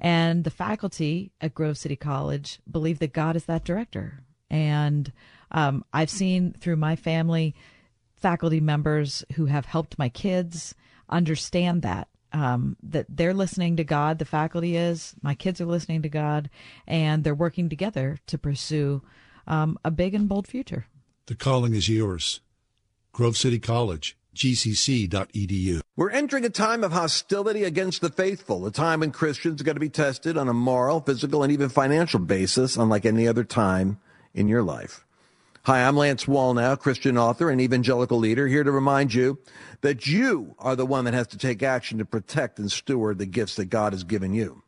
And the faculty at Grove City College believe that God is that director. And um, I've seen through my family faculty members who have helped my kids understand that um, that they're listening to God. The faculty is my kids are listening to God, and they're working together to pursue um, a big and bold future. The calling is yours. Grove City College, gcc.edu. We're entering a time of hostility against the faithful, a time when Christians are going to be tested on a moral, physical, and even financial basis, unlike any other time in your life. Hi, I'm Lance Wallnau, Christian author and evangelical leader, here to remind you that you are the one that has to take action to protect and steward the gifts that God has given you.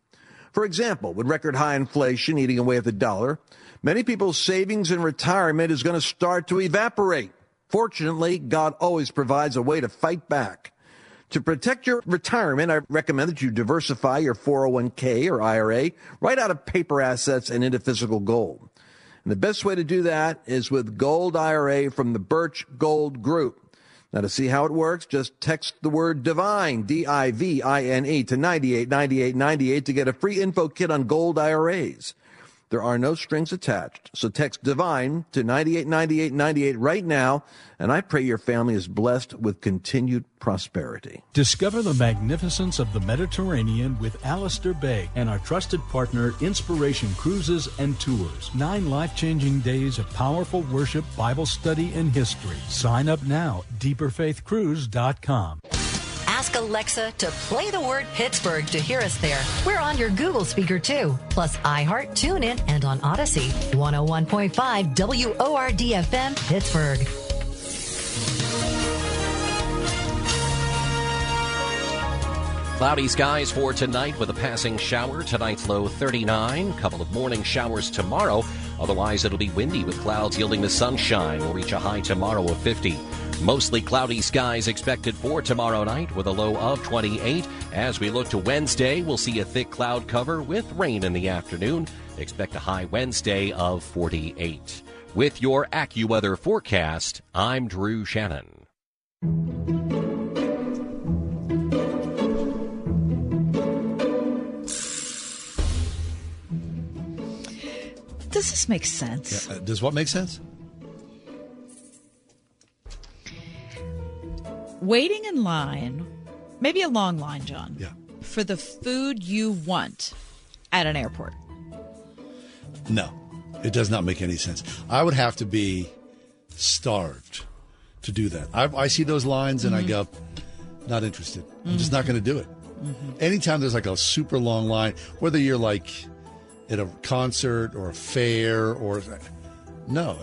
For example, with record high inflation eating away at the dollar, many people's savings and retirement is going to start to evaporate. Fortunately, God always provides a way to fight back. To protect your retirement, I recommend that you diversify your 401k or IRA right out of paper assets and into physical gold. And the best way to do that is with Gold IRA from the Birch Gold Group. Now, to see how it works, just text the word divine, D-I-V-I-N-E, to 989898 to get a free info kit on gold IRAs. There are no strings attached. So text divine to 989898 right now, and I pray your family is blessed with continued prosperity. Discover the magnificence of the Mediterranean with Alistair Begg and our trusted partner, Inspiration Cruises and Tours. Nine life changing days of powerful worship, Bible study, and history. Sign up now, deeperfaithcruise.com. Ask Alexa to play the word Pittsburgh to hear us there. We're on your Google speaker too, plus iHeart, TuneIn, and on Audacy. 101.5 WORDFM, Pittsburgh. Cloudy skies for tonight with a passing shower. Tonight's low 39. Couple of morning showers tomorrow. Otherwise, it'll be windy with clouds yielding the sunshine. We'll reach a high tomorrow of 50. Mostly cloudy skies expected for tomorrow night with a low of 28. As we look to Wednesday, we'll see a thick cloud cover with rain in the afternoon. Expect a high Wednesday of 48. With your AccuWeather forecast, I'm Drew Shannon. Does this make sense? Uh, does what make sense? Waiting in line, maybe a long line, John. Yeah. For the food you want at an airport. No, it does not make any sense. I would have to be starved to do that. I, I see those lines and I mm-hmm. go, not interested. I'm just not mm-hmm. going to do it. Mm-hmm. Anytime there's like a super long line, whether you're like at a concert or a fair or no,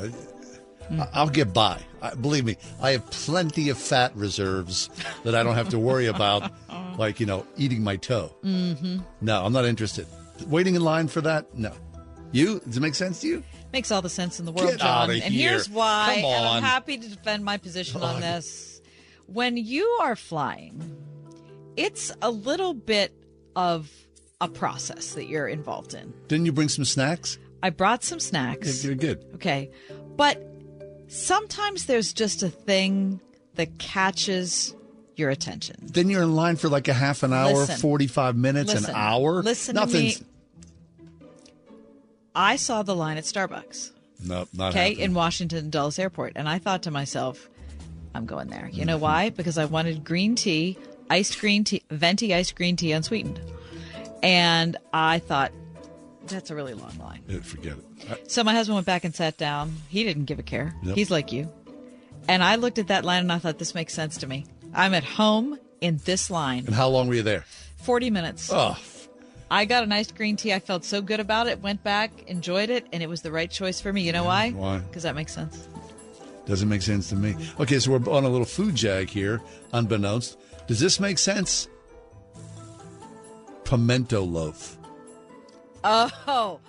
I- I'll get by. I, believe me, I have plenty of fat reserves that I don't have to worry about, like you know, eating my toe. Mm-hmm. No, I'm not interested. Waiting in line for that? No. You? Does it make sense to you? Makes all the sense in the world, Get John. And here. here's why, Come and I'm on. happy to defend my position on this. When you are flying, it's a little bit of a process that you're involved in. Didn't you bring some snacks? I brought some snacks. You're good. Okay. But sometimes there's just a thing that catches your attention. Then you're in line for like a half an hour, Listen. 45 minutes, Listen. an hour. Listen to me. I saw the line at Starbucks. No, not okay, happening. in Washington Dulles Airport, and I thought to myself, I'm going there. You know mm-hmm. why? Because I wanted green tea, iced green tea, venti iced green tea, unsweetened, and I thought that's a really long line. Yeah, forget it. I- So my husband went back and sat down. He didn't give a care. Yep. He's like you, and I looked at that line and I thought this makes sense to me. I'm at home in this line. and how long were you there? 40 minutes. Oh, I got a nice green tea. I felt so good about it. Went back, enjoyed it, and it was the right choice for me. You know why? why? Because that makes sense. doesn't make sense to me. Okay, so we're on a little food jag here, unbeknownst. Does this make sense? Pimento loaf. Oh,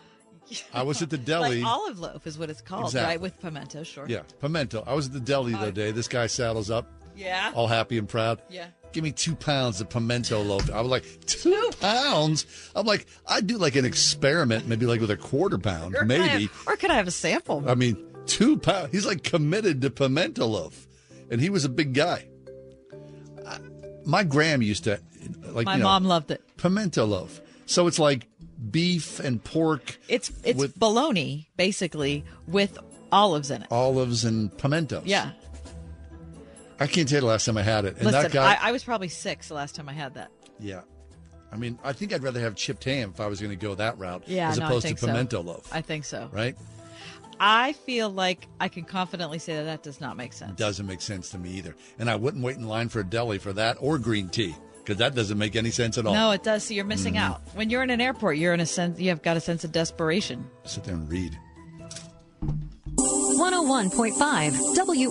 I was at the deli. like olive loaf is what it's called, Exactly. right? With pimento, sure. Yeah, pimento. I was at the deli the other day. This guy saddles up, Yeah. all happy and proud. Yeah. Give me two pounds of pimento loaf. I was like, two pounds? I'm like, I'd do like an experiment, maybe like with a quarter pound, Or maybe. have- or could I have a sample? I mean, two pounds. He's like committed to pimento loaf, and he was a big guy. I- My gram used to like. My you know, mom loved it. pimento loaf. So it's like beef and pork, It's it's with- bologna basically with olives in it. olives and pimentos. Yeah. I can't tell you the last time I had it. And Listen, that guy, I, I was probably six the last time I had that. yeah. I mean, I think I'd rather have chipped ham if I was going to go that route, Yeah, as no, opposed to think so. pimento loaf. I think so. Right? I feel like I can confidently say that that does not make sense. Doesn't make sense to me either. And I wouldn't wait in line for a deli for that or green tea because that doesn't make any sense at all. No, it does. So you're missing Mhm. out. When you're in an airport, you're in a sense. You have got a sense of desperation. Sit there and read. 101.5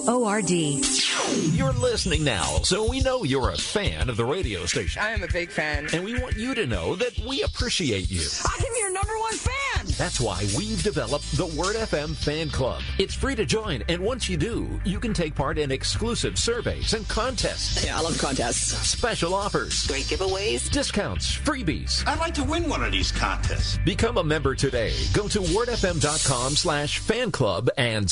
WORD. You're listening now, so we know you're a fan of the radio station. I am a big fan. And we want you to know that we appreciate you. I'm your number one fan. That's why we've developed the Word FM Fan Club. It's free to join, and once you do, you can take part in exclusive surveys and contests. Yeah, I love contests. Special offers. Great giveaways. Discounts, freebies. I'd like to win one of these contests. Become a member today. Go to wordfm.com slash fan club and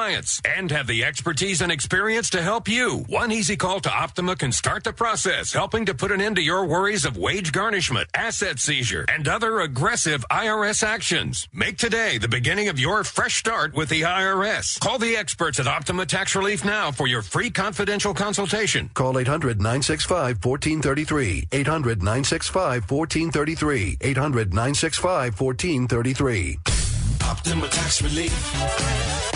and have the expertise and experience to help you. One easy call to Optima can start the process, helping to put an end to your worries of wage garnishment, asset seizure, and other aggressive IRS actions. Make today the beginning of your fresh start with the IRS. Call the experts at Optima Tax Relief now for your free confidential consultation. Call 800 965 1433. 800 965 1433. 800 965 1433. Optima Tax Relief.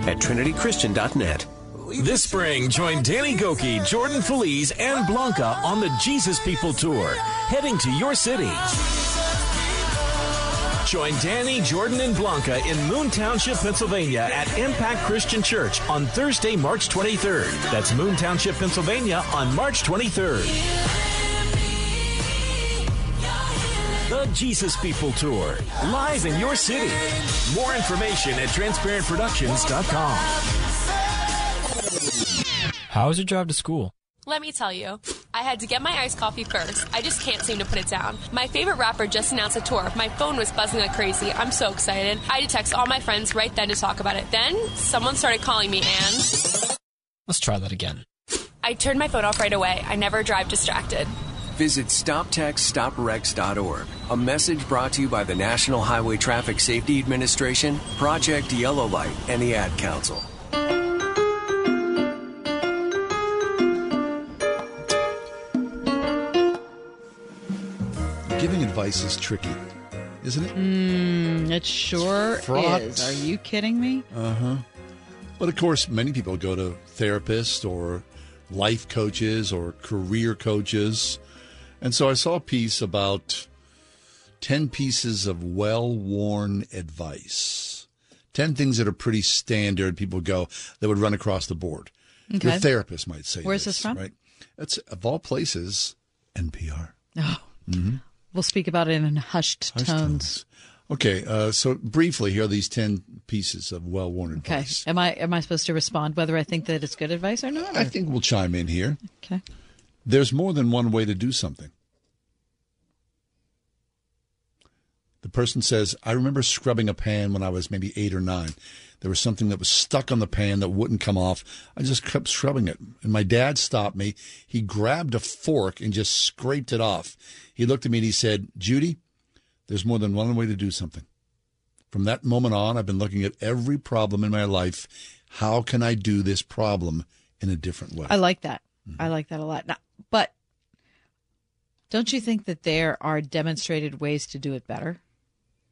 at trinitychristian.net. This spring, join Danny Gokey, Jordan Feliz, and Blanca on the Jesus People Tour, heading to your city. Join Danny, Jordan, and Blanca in Moon Township, Pennsylvania at Impact Christian Church on Thursday, March 23rd. That's Moon Township, Pennsylvania on March 23rd. The Jesus People Tour, live in your city. More information at transparentproductions.com. How was your drive to school? Let me tell you, I had to get my iced coffee first. I just can't seem to put it down. My favorite rapper just announced a tour. My phone was buzzing like crazy. I'm so excited. I had to text all my friends right then to talk about it. Then someone started calling me and Let's try that again. I turned my phone off right away. I never drive distracted. Visit StopTextStopWrecks.org. A message brought to you by the National Highway Traffic Safety Administration, Project Yellow Light, and the Ad Council. Giving advice is tricky, isn't it? Mm, it sure is. Are you kidding me? Uh huh. But of course, many people go to therapists or life coaches or career coaches. And so I saw a piece about 10 pieces of well worn advice. 10 things that are pretty standard, people go, that would run across the board. Okay. Your therapist might say Where's this from? Right? That's, of all places, NPR. Oh, Mm-hmm. we'll speak about it in hushed, tones. Okay, uh, so briefly, here are these 10 pieces of well worn Okay. advice. Am I am I supposed to respond whether I think that it's good advice or not? I think we'll chime in here. Okay. There's more than one way to do something. Person says, I remember scrubbing a pan when I was maybe eight or nine. There was something that was stuck on the pan that wouldn't come off. I just kept scrubbing it. And my dad stopped me. He grabbed a fork and just scraped it off. He looked at me and he said, Judy, there's more than one way to do something. From that moment on, I've been looking at every problem in my life. How can I do this problem in a different way? I like that. Mm-hmm. I like that a lot. Now, but don't you think that there are demonstrated ways to do it better?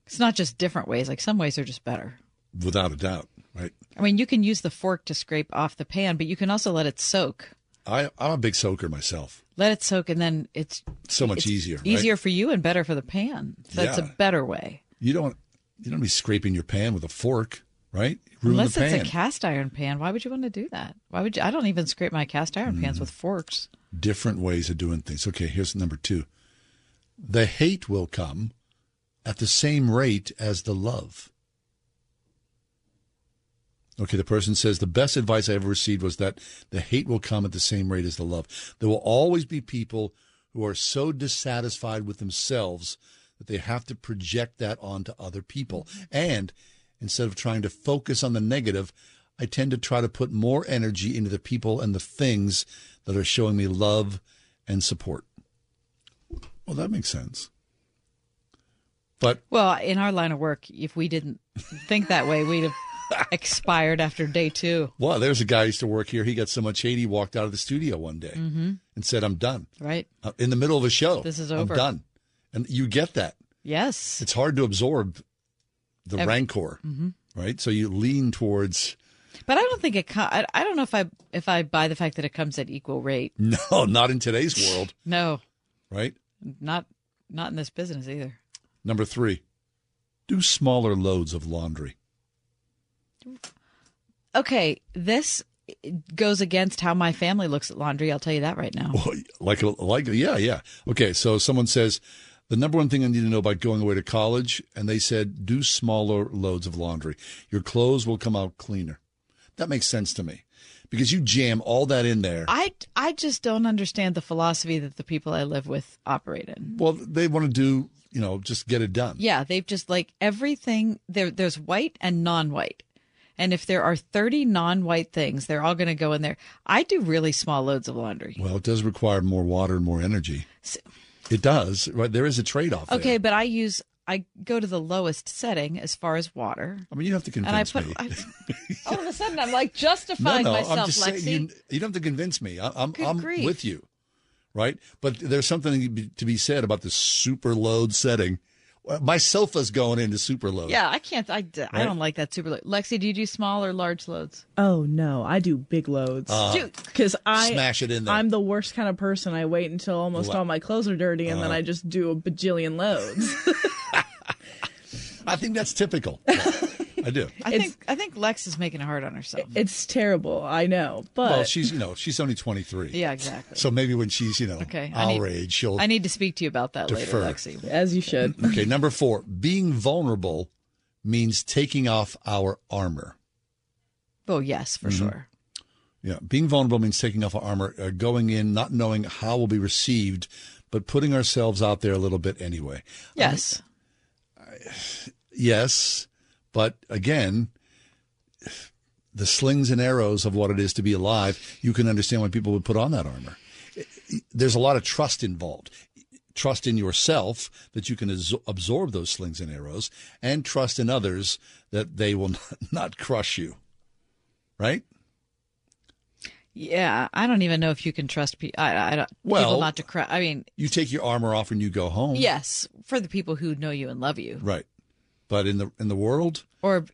It's not just different ways. Like some ways are just better. Without a doubt, right? I mean, you can use the fork to scrape off the pan, but you can also let it soak. I, I'm a big soaker myself. Let it soak, and then it's So much it's easier. right? Easier for you and better for the pan. So it's a better way. You don't. You don't be scraping your pan with a fork, right? Ruin Unless the pan. it's a cast iron pan, why would you want to do that? Why would you? I don't even scrape my cast iron pans Mm. with forks. Different ways of doing things. Okay, here's number two. The hate will come at the same rate as the love. Okay, the person says the best advice I ever received was that the hate will come at the same rate as the love. There will always be people who are so dissatisfied with themselves that they have to project that onto other people. And instead of trying to focus on the negative, I tend to try to put more energy into the people and the things that are showing me love and support. Well, that makes sense. But Well, in our line of work, if we didn't think that way, we'd have expired after day two. Well, there's a guy who used to work here. He got so much hate he walked out of the studio one day Mhm. and said, "I'm done." Right? Uh, in the middle of a show, This is over. I'm done, and you get that. Yes. It's hard to absorb the Ev- rancor, Mhm. right? So you lean towards But I don't think it. I don't know if I if I buy the fact that it comes at equal rate. no, not in today's world, No, right? not not in this business either. Number three, do smaller loads of laundry. Okay, this goes against how my family looks at laundry. I'll tell you that right now. Like, like, yeah, yeah. Okay, so someone says the number one thing I need to know about going away to college, and they said do smaller loads of laundry. Your clothes will come out cleaner. That makes sense to me because you jam all that in there. I I just don't understand the philosophy that the people I live with operate in. Well, they want to do, you know, just get it done. Yeah, they've just like everything there there's white and non-white. And if there are 30 non-white things, they're all going to go in there. I do really small loads of laundry. Well, it does require more water and more energy. It does, right? There is a trade off. Okay, but I use I go to the lowest setting as far as water. I mean, you have to And I convince put me. I, all of a sudden I'm like no, justifying no, myself, I'm just Lexi. saying you, you don't have to convince me. I, I'm I'm with you, right? But there's something to be- said about the super load setting. My sofa's going into super load. Yeah, I can't. I, I Right? don't like that super. Load. Lexi, do you do small or large loads? Oh no, I do big loads. Uh, Dude. Because I Smash it in there. I'm the worst kind of person. I wait until almost Lo- all my clothes are dirty and then Uh. I just do a bajillion loads. I think that's typical. I do. I think I think Lex is making it hard on herself. It's terrible. I know, but well, she's you know she's only twenty three. Yeah, exactly. So maybe when she's you know Okay, I our need- age, she'll. I need to speak to you about that defer. later, Lexi. as you should. okay, number four. Being vulnerable means taking off our armor. Oh yes, for Mhm. sure. Yeah, being vulnerable means taking off our armor, uh, going in, not knowing how we'll be received, but putting ourselves out there a little bit anyway. Yes. Yes, but again, the slings and arrows of what it is to be alive, you can understand why people would put on that armor. There's a lot of trust involved. Trust in yourself that you can absorb those slings and arrows, and trust in others that they will not crush you. Right? Yeah, I don't even know if you can trust pe- I, I don't, Well- people not to cry. I mean, You take your armor off and you go home. yes, for the people who know you and love you, Right. But in the in the world, or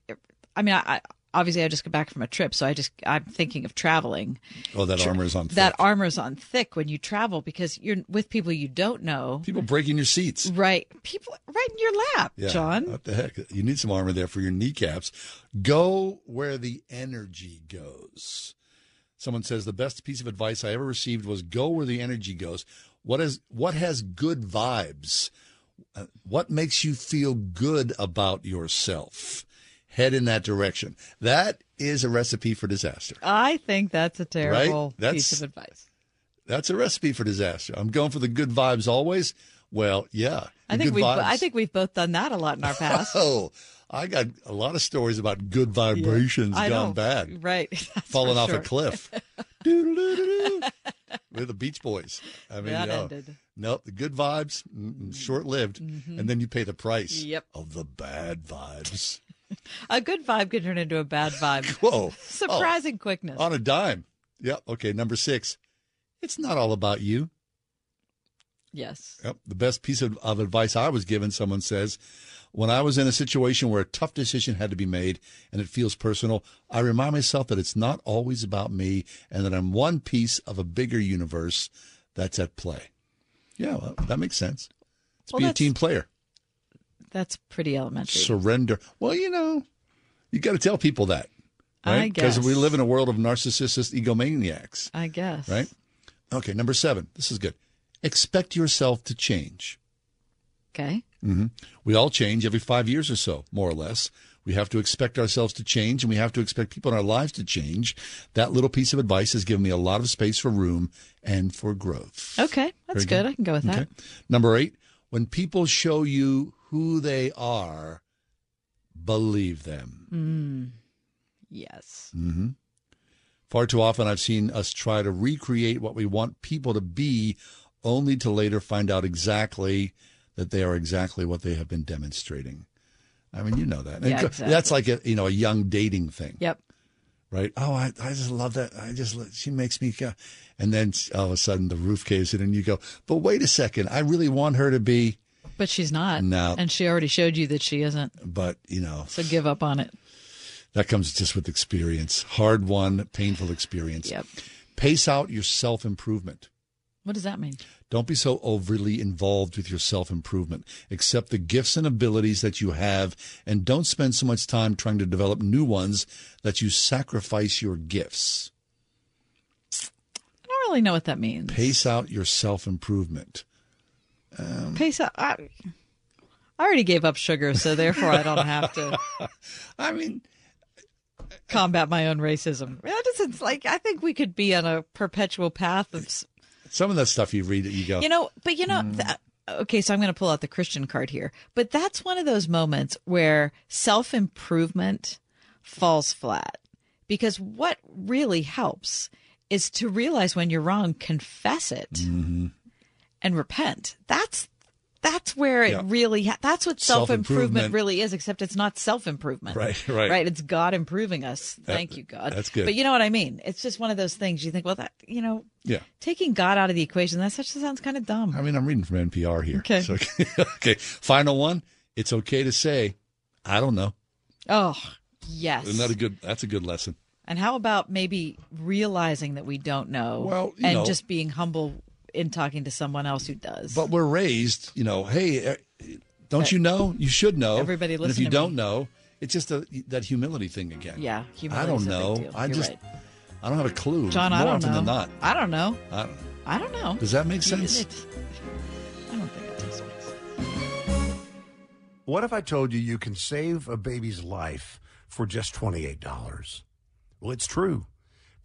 I mean, I, obviously I just got back from a trip, so I just I'm thinking of traveling. oh, that Tra- armor is on. That thick. armor's on thick when you travel because you're with people you don't know. People breaking your seats. Right, people right in your lap, Yeah. John. What the heck? You need some armor there for your kneecaps. Go where the energy goes. Someone says the best piece of advice I ever received was go where the energy goes. What is what has good vibes? Uh, what makes you feel good about yourself? Head in that direction. That is a recipe for disaster. I think that's a terrible That's- piece of advice. That's a recipe for disaster. I'm going for the good vibes always. Well, yeah. I think we've. I think we've both done that a lot in our past. Oh, I got a lot of stories about good vibrations I gone know. bad, Right. Falling off sure. a cliff. Doo-doo-doo-doo-doo. The Beach Boys. I mean, That no. ended. Nope, the good vibes, short lived, Mhm. and then you pay the price Yep. of the bad vibes. A good vibe can turn into a bad vibe. Whoa. Surprising quickness. On a dime. Yep. Okay. Number six. It's not all about you. Yes. Yep. The best piece of, of advice I was given, someone says, when I was in a situation where a tough decision had to be made and it feels personal, I remind myself that it's not always about me and that I'm one piece of a bigger universe that's at play. Yeah, well, that makes sense. Let's Well, be a team player. That's pretty elementary. Surrender. Well, you know, you got to tell people that. I Right? Because we live in a world of narcissist egomaniacs. I guess. Right? Okay, number seven. This is good. Expect yourself to change. Okay. hmm We all change every five years or so, more or less. We have to expect ourselves to change and we have to expect people in our lives to change. That little piece of advice has given me a lot of space for room and for growth. Okay. That's Very good. I can go with that. Okay. Number eight, when people show you who they are, believe them. Mm. Yes. hmm Far too often, I've seen us try to recreate what we want people to be, only to later find out exactly that they are exactly what they have been demonstrating. I mean, you know that. Yeah, exactly. That's like a you know a young dating thing, Yep. right? Oh, I, I just love that. I just she makes me go, and then all of a sudden the roof caves in, and you go, but wait a second, I really want her to be, But she's not. No. And she already showed you that she isn't. but you know So give up on it. That comes just with experience. Hard won, painful experience. Yep. Pace out your self improvement. What does that mean? Don't be so overly involved with your self improvement. Accept the gifts and abilities that you have and don't spend so much time trying to develop new ones that you sacrifice your gifts. I don't really know what that means. Pace out your self improvement. Um, Pace out. I, I already gave up sugar, so therefore I don't have to. I mean, uh, combat my own racism. That isn't like I think we could be on a perpetual path of Some of that stuff you read, you go, You know, but you know, Mm. that, okay, so I'm going to pull out the Christian card here. But that's one of those moments where self improvement falls flat because what really helps is to realize when you're wrong, confess it, Mm-hmm. and repent. That's that's where it Yeah. really ha- that's what self improvement really is except it's not self improvement Right, right. right it's god improving us That- thank you god that's good. but you know what i mean it's just one of those things you think well that you know yeah. taking god out of the equation that such sounds kind of dumb I mean, I'm reading from NPR here. Okay. So, okay. Final one. It's okay to say, I don't know. oh yes Isn't that a good? That's a good lesson. and how about maybe realizing that we don't know Well, and know- just being humble in talking to someone else who does But we're raised, you know, hey, uh, Don't But you know? You should know. Everybody And if you to don't me. know, it's just a, that humility thing again. Yeah, I don't a big know. deal. I You're just, right. I don't have a clue. John, More I don't often know. than not. I don't know. I, I don't know. Does that make sense? it- I don't think it does make sense. What if I told you you can save a baby's life for just $28? Well, it's true.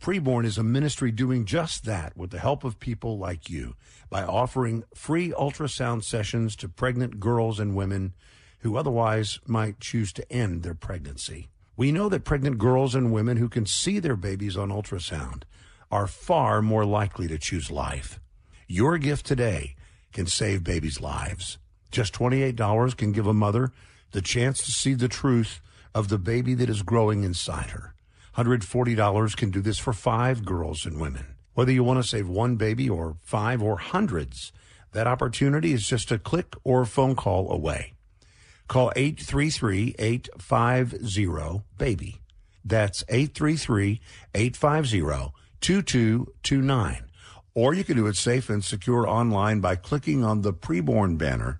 Preborn is a ministry doing just that with the help of people like you by offering free ultrasound sessions to pregnant girls and women who otherwise might choose to end their pregnancy. We know that pregnant girls and women who can see their babies on ultrasound are far more likely to choose life. Your gift today can save babies' lives. Just $28 can give a mother the chance to see the truth of the baby that is growing inside her. $140 can do this for five girls and women. Whether you want to save one baby or five or hundreds, that opportunity is just a click or phone call away. Call 833-850-BABY. That's 833-850-2229. Or you can do it safe and secure online by clicking on the preborn banner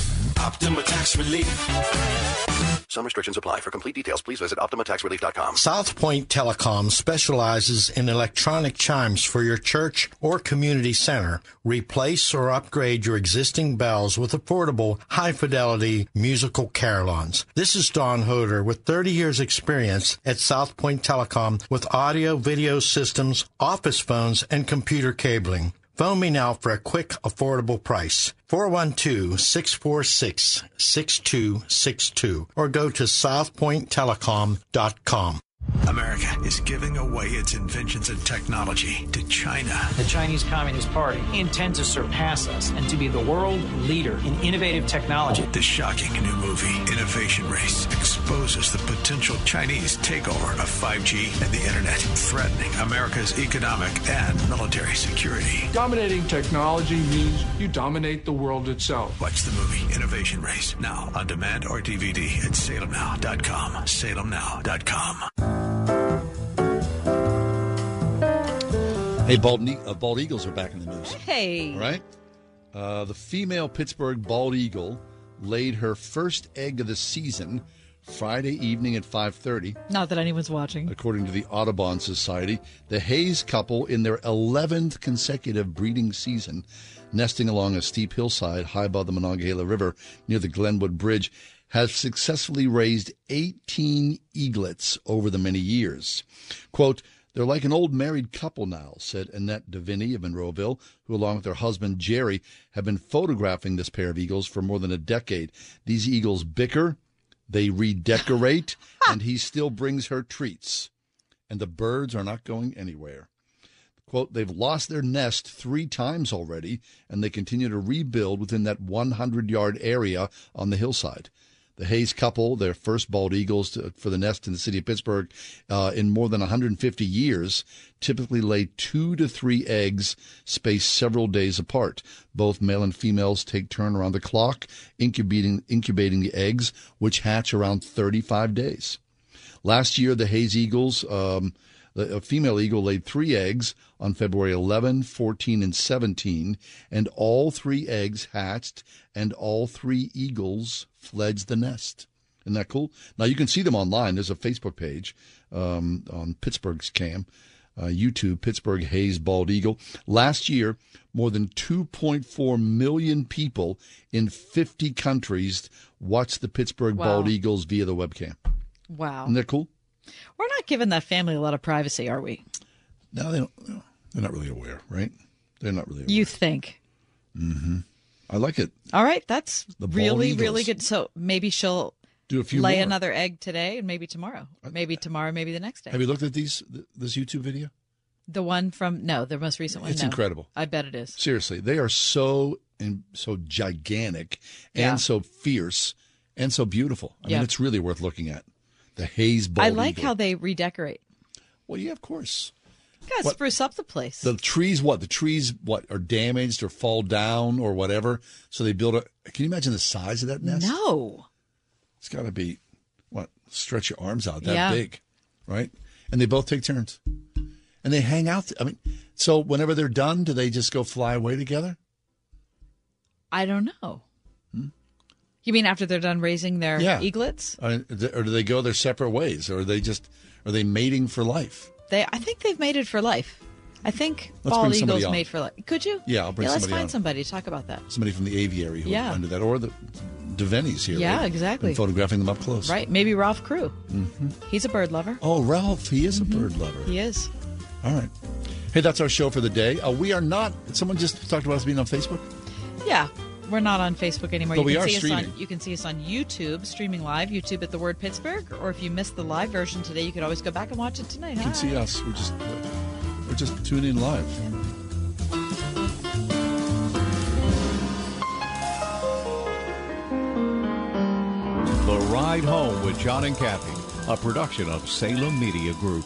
Optima Tax Relief. Some restrictions apply. For complete details, please visit OptimaTaxRelief.com. South Point Telecom specializes in electronic chimes for your church or community center. Replace or upgrade your existing bells with affordable, high fidelity musical carillons. This is Don Hoder with 30 years experience at South Point Telecom with audio, video systems, office phones, and computer cabling. Phone me now for a quick, affordable price. 412-646-6262 or go to southpointtelecom.com. America is giving away its inventions and technology to China. The Chinese Communist Party intends to surpass us and to be the world leader in innovative technology. The shocking new movie, Innovation Race, exposes the potential Chinese takeover of 5G and the Internet, threatening America's economic and military security. Dominating technology means you dominate the world itself. Watch the movie Innovation Race now on demand or DVD at salemnow.com. Salemnow.com. Hey, bald, uh, bald eagles are back in the news. Hey. All right. Uh, the female Pittsburgh bald eagle laid her first egg of the season Friday evening at 5:30. Not that anyone's watching. According to the Audubon Society, the Hays couple, in their 11th consecutive breeding season, nesting along a steep hillside high above the Monongahela River near the Glenwood Bridge, have successfully raised 18 eaglets over the many years. Quote, they're like an old married couple now, said Annette Deviney of Monroeville, who, along with her husband Jerry, have been photographing this pair of eagles for more than a decade. These eagles bicker, they redecorate, and he still brings her treats. And the birds are not going anywhere. Quote, they've lost their nest three times already, and they continue to rebuild within that 100 yard area on the hillside. The Hays couple, their first bald eagles to, for the nest in the city of Pittsburgh uh, in more than 150 years, typically lay two to three eggs spaced several days apart. Both male and females take turn around the clock incubating, incubating the eggs, which hatch around 35 days. Last year, the Hays Eagles, um, the a female eagle laid three eggs on February 11, 14, and 17, and all three eggs hatched, and all three eagles fledged the nest. Isn't that cool? Now you can see them online. There's a Facebook page um, on Pittsburgh's Cam, uh, YouTube, Pittsburgh Hays Bald Eagle. Last year, more than 2.4 million people in 50 countries watched the Pittsburgh Wow. Bald Eagles via the webcam. Wow. Isn't that cool? We're not giving that family a lot of privacy, are we? No, they don't. They're not really aware, right? They're not really. You think? Mm-hmm. I like it. All right, that's really, really good. So maybe she'll Do a few lay more. another egg today and maybe tomorrow. Maybe tomorrow, maybe the next day. Have you looked at these this YouTube video? The one from no, the most recent one. It's no. incredible. I bet it is. Seriously, they are so and so gigantic and Yeah. so fierce and so beautiful. I Yeah. mean, it's really worth looking at. The Hays bald I like eagle. how they redecorate. Well, yeah, of course. Gotta What- spruce up the place. The trees, what? The trees, what, are damaged or fall down or whatever. So they build a. Can you imagine the size of that nest? No. It's got to be, what? Stretch your arms out that Yeah. big, right? And they both take turns, and they hang out. I mean, so whenever they're done, do they just go fly away together? I don't know. You mean after they're done raising their? Yeah. eaglets? Or, or do they go their separate ways, or are they just are they mating for life? They, I think they've mated for life. I think Let's bald eagles made for life. Could you? Yeah, I'll bring yeah, let's somebody find on. somebody to talk about that. Somebody from the aviary who Yeah. under that, or the Devenny's here. Yeah, right? exactly. Photographing them up close. Right? Maybe Ralph Crew. hmm He's a bird lover. Oh, Ralph, he is a Mm-hmm. bird lover. He is. All right. Hey, that's our show for the day. Uh, we are not. Someone just talked about us being on Facebook. Yeah. We're not on Facebook anymore. But you we can are see us on you can see us on YouTube, streaming live, YouTube at the word Pittsburgh. Or if you missed the live version today, you could always go back and watch it tonight. You can see us. We're just we're just tuning in live. The Ride Home with John and Kathy, a production of Salem Media Group.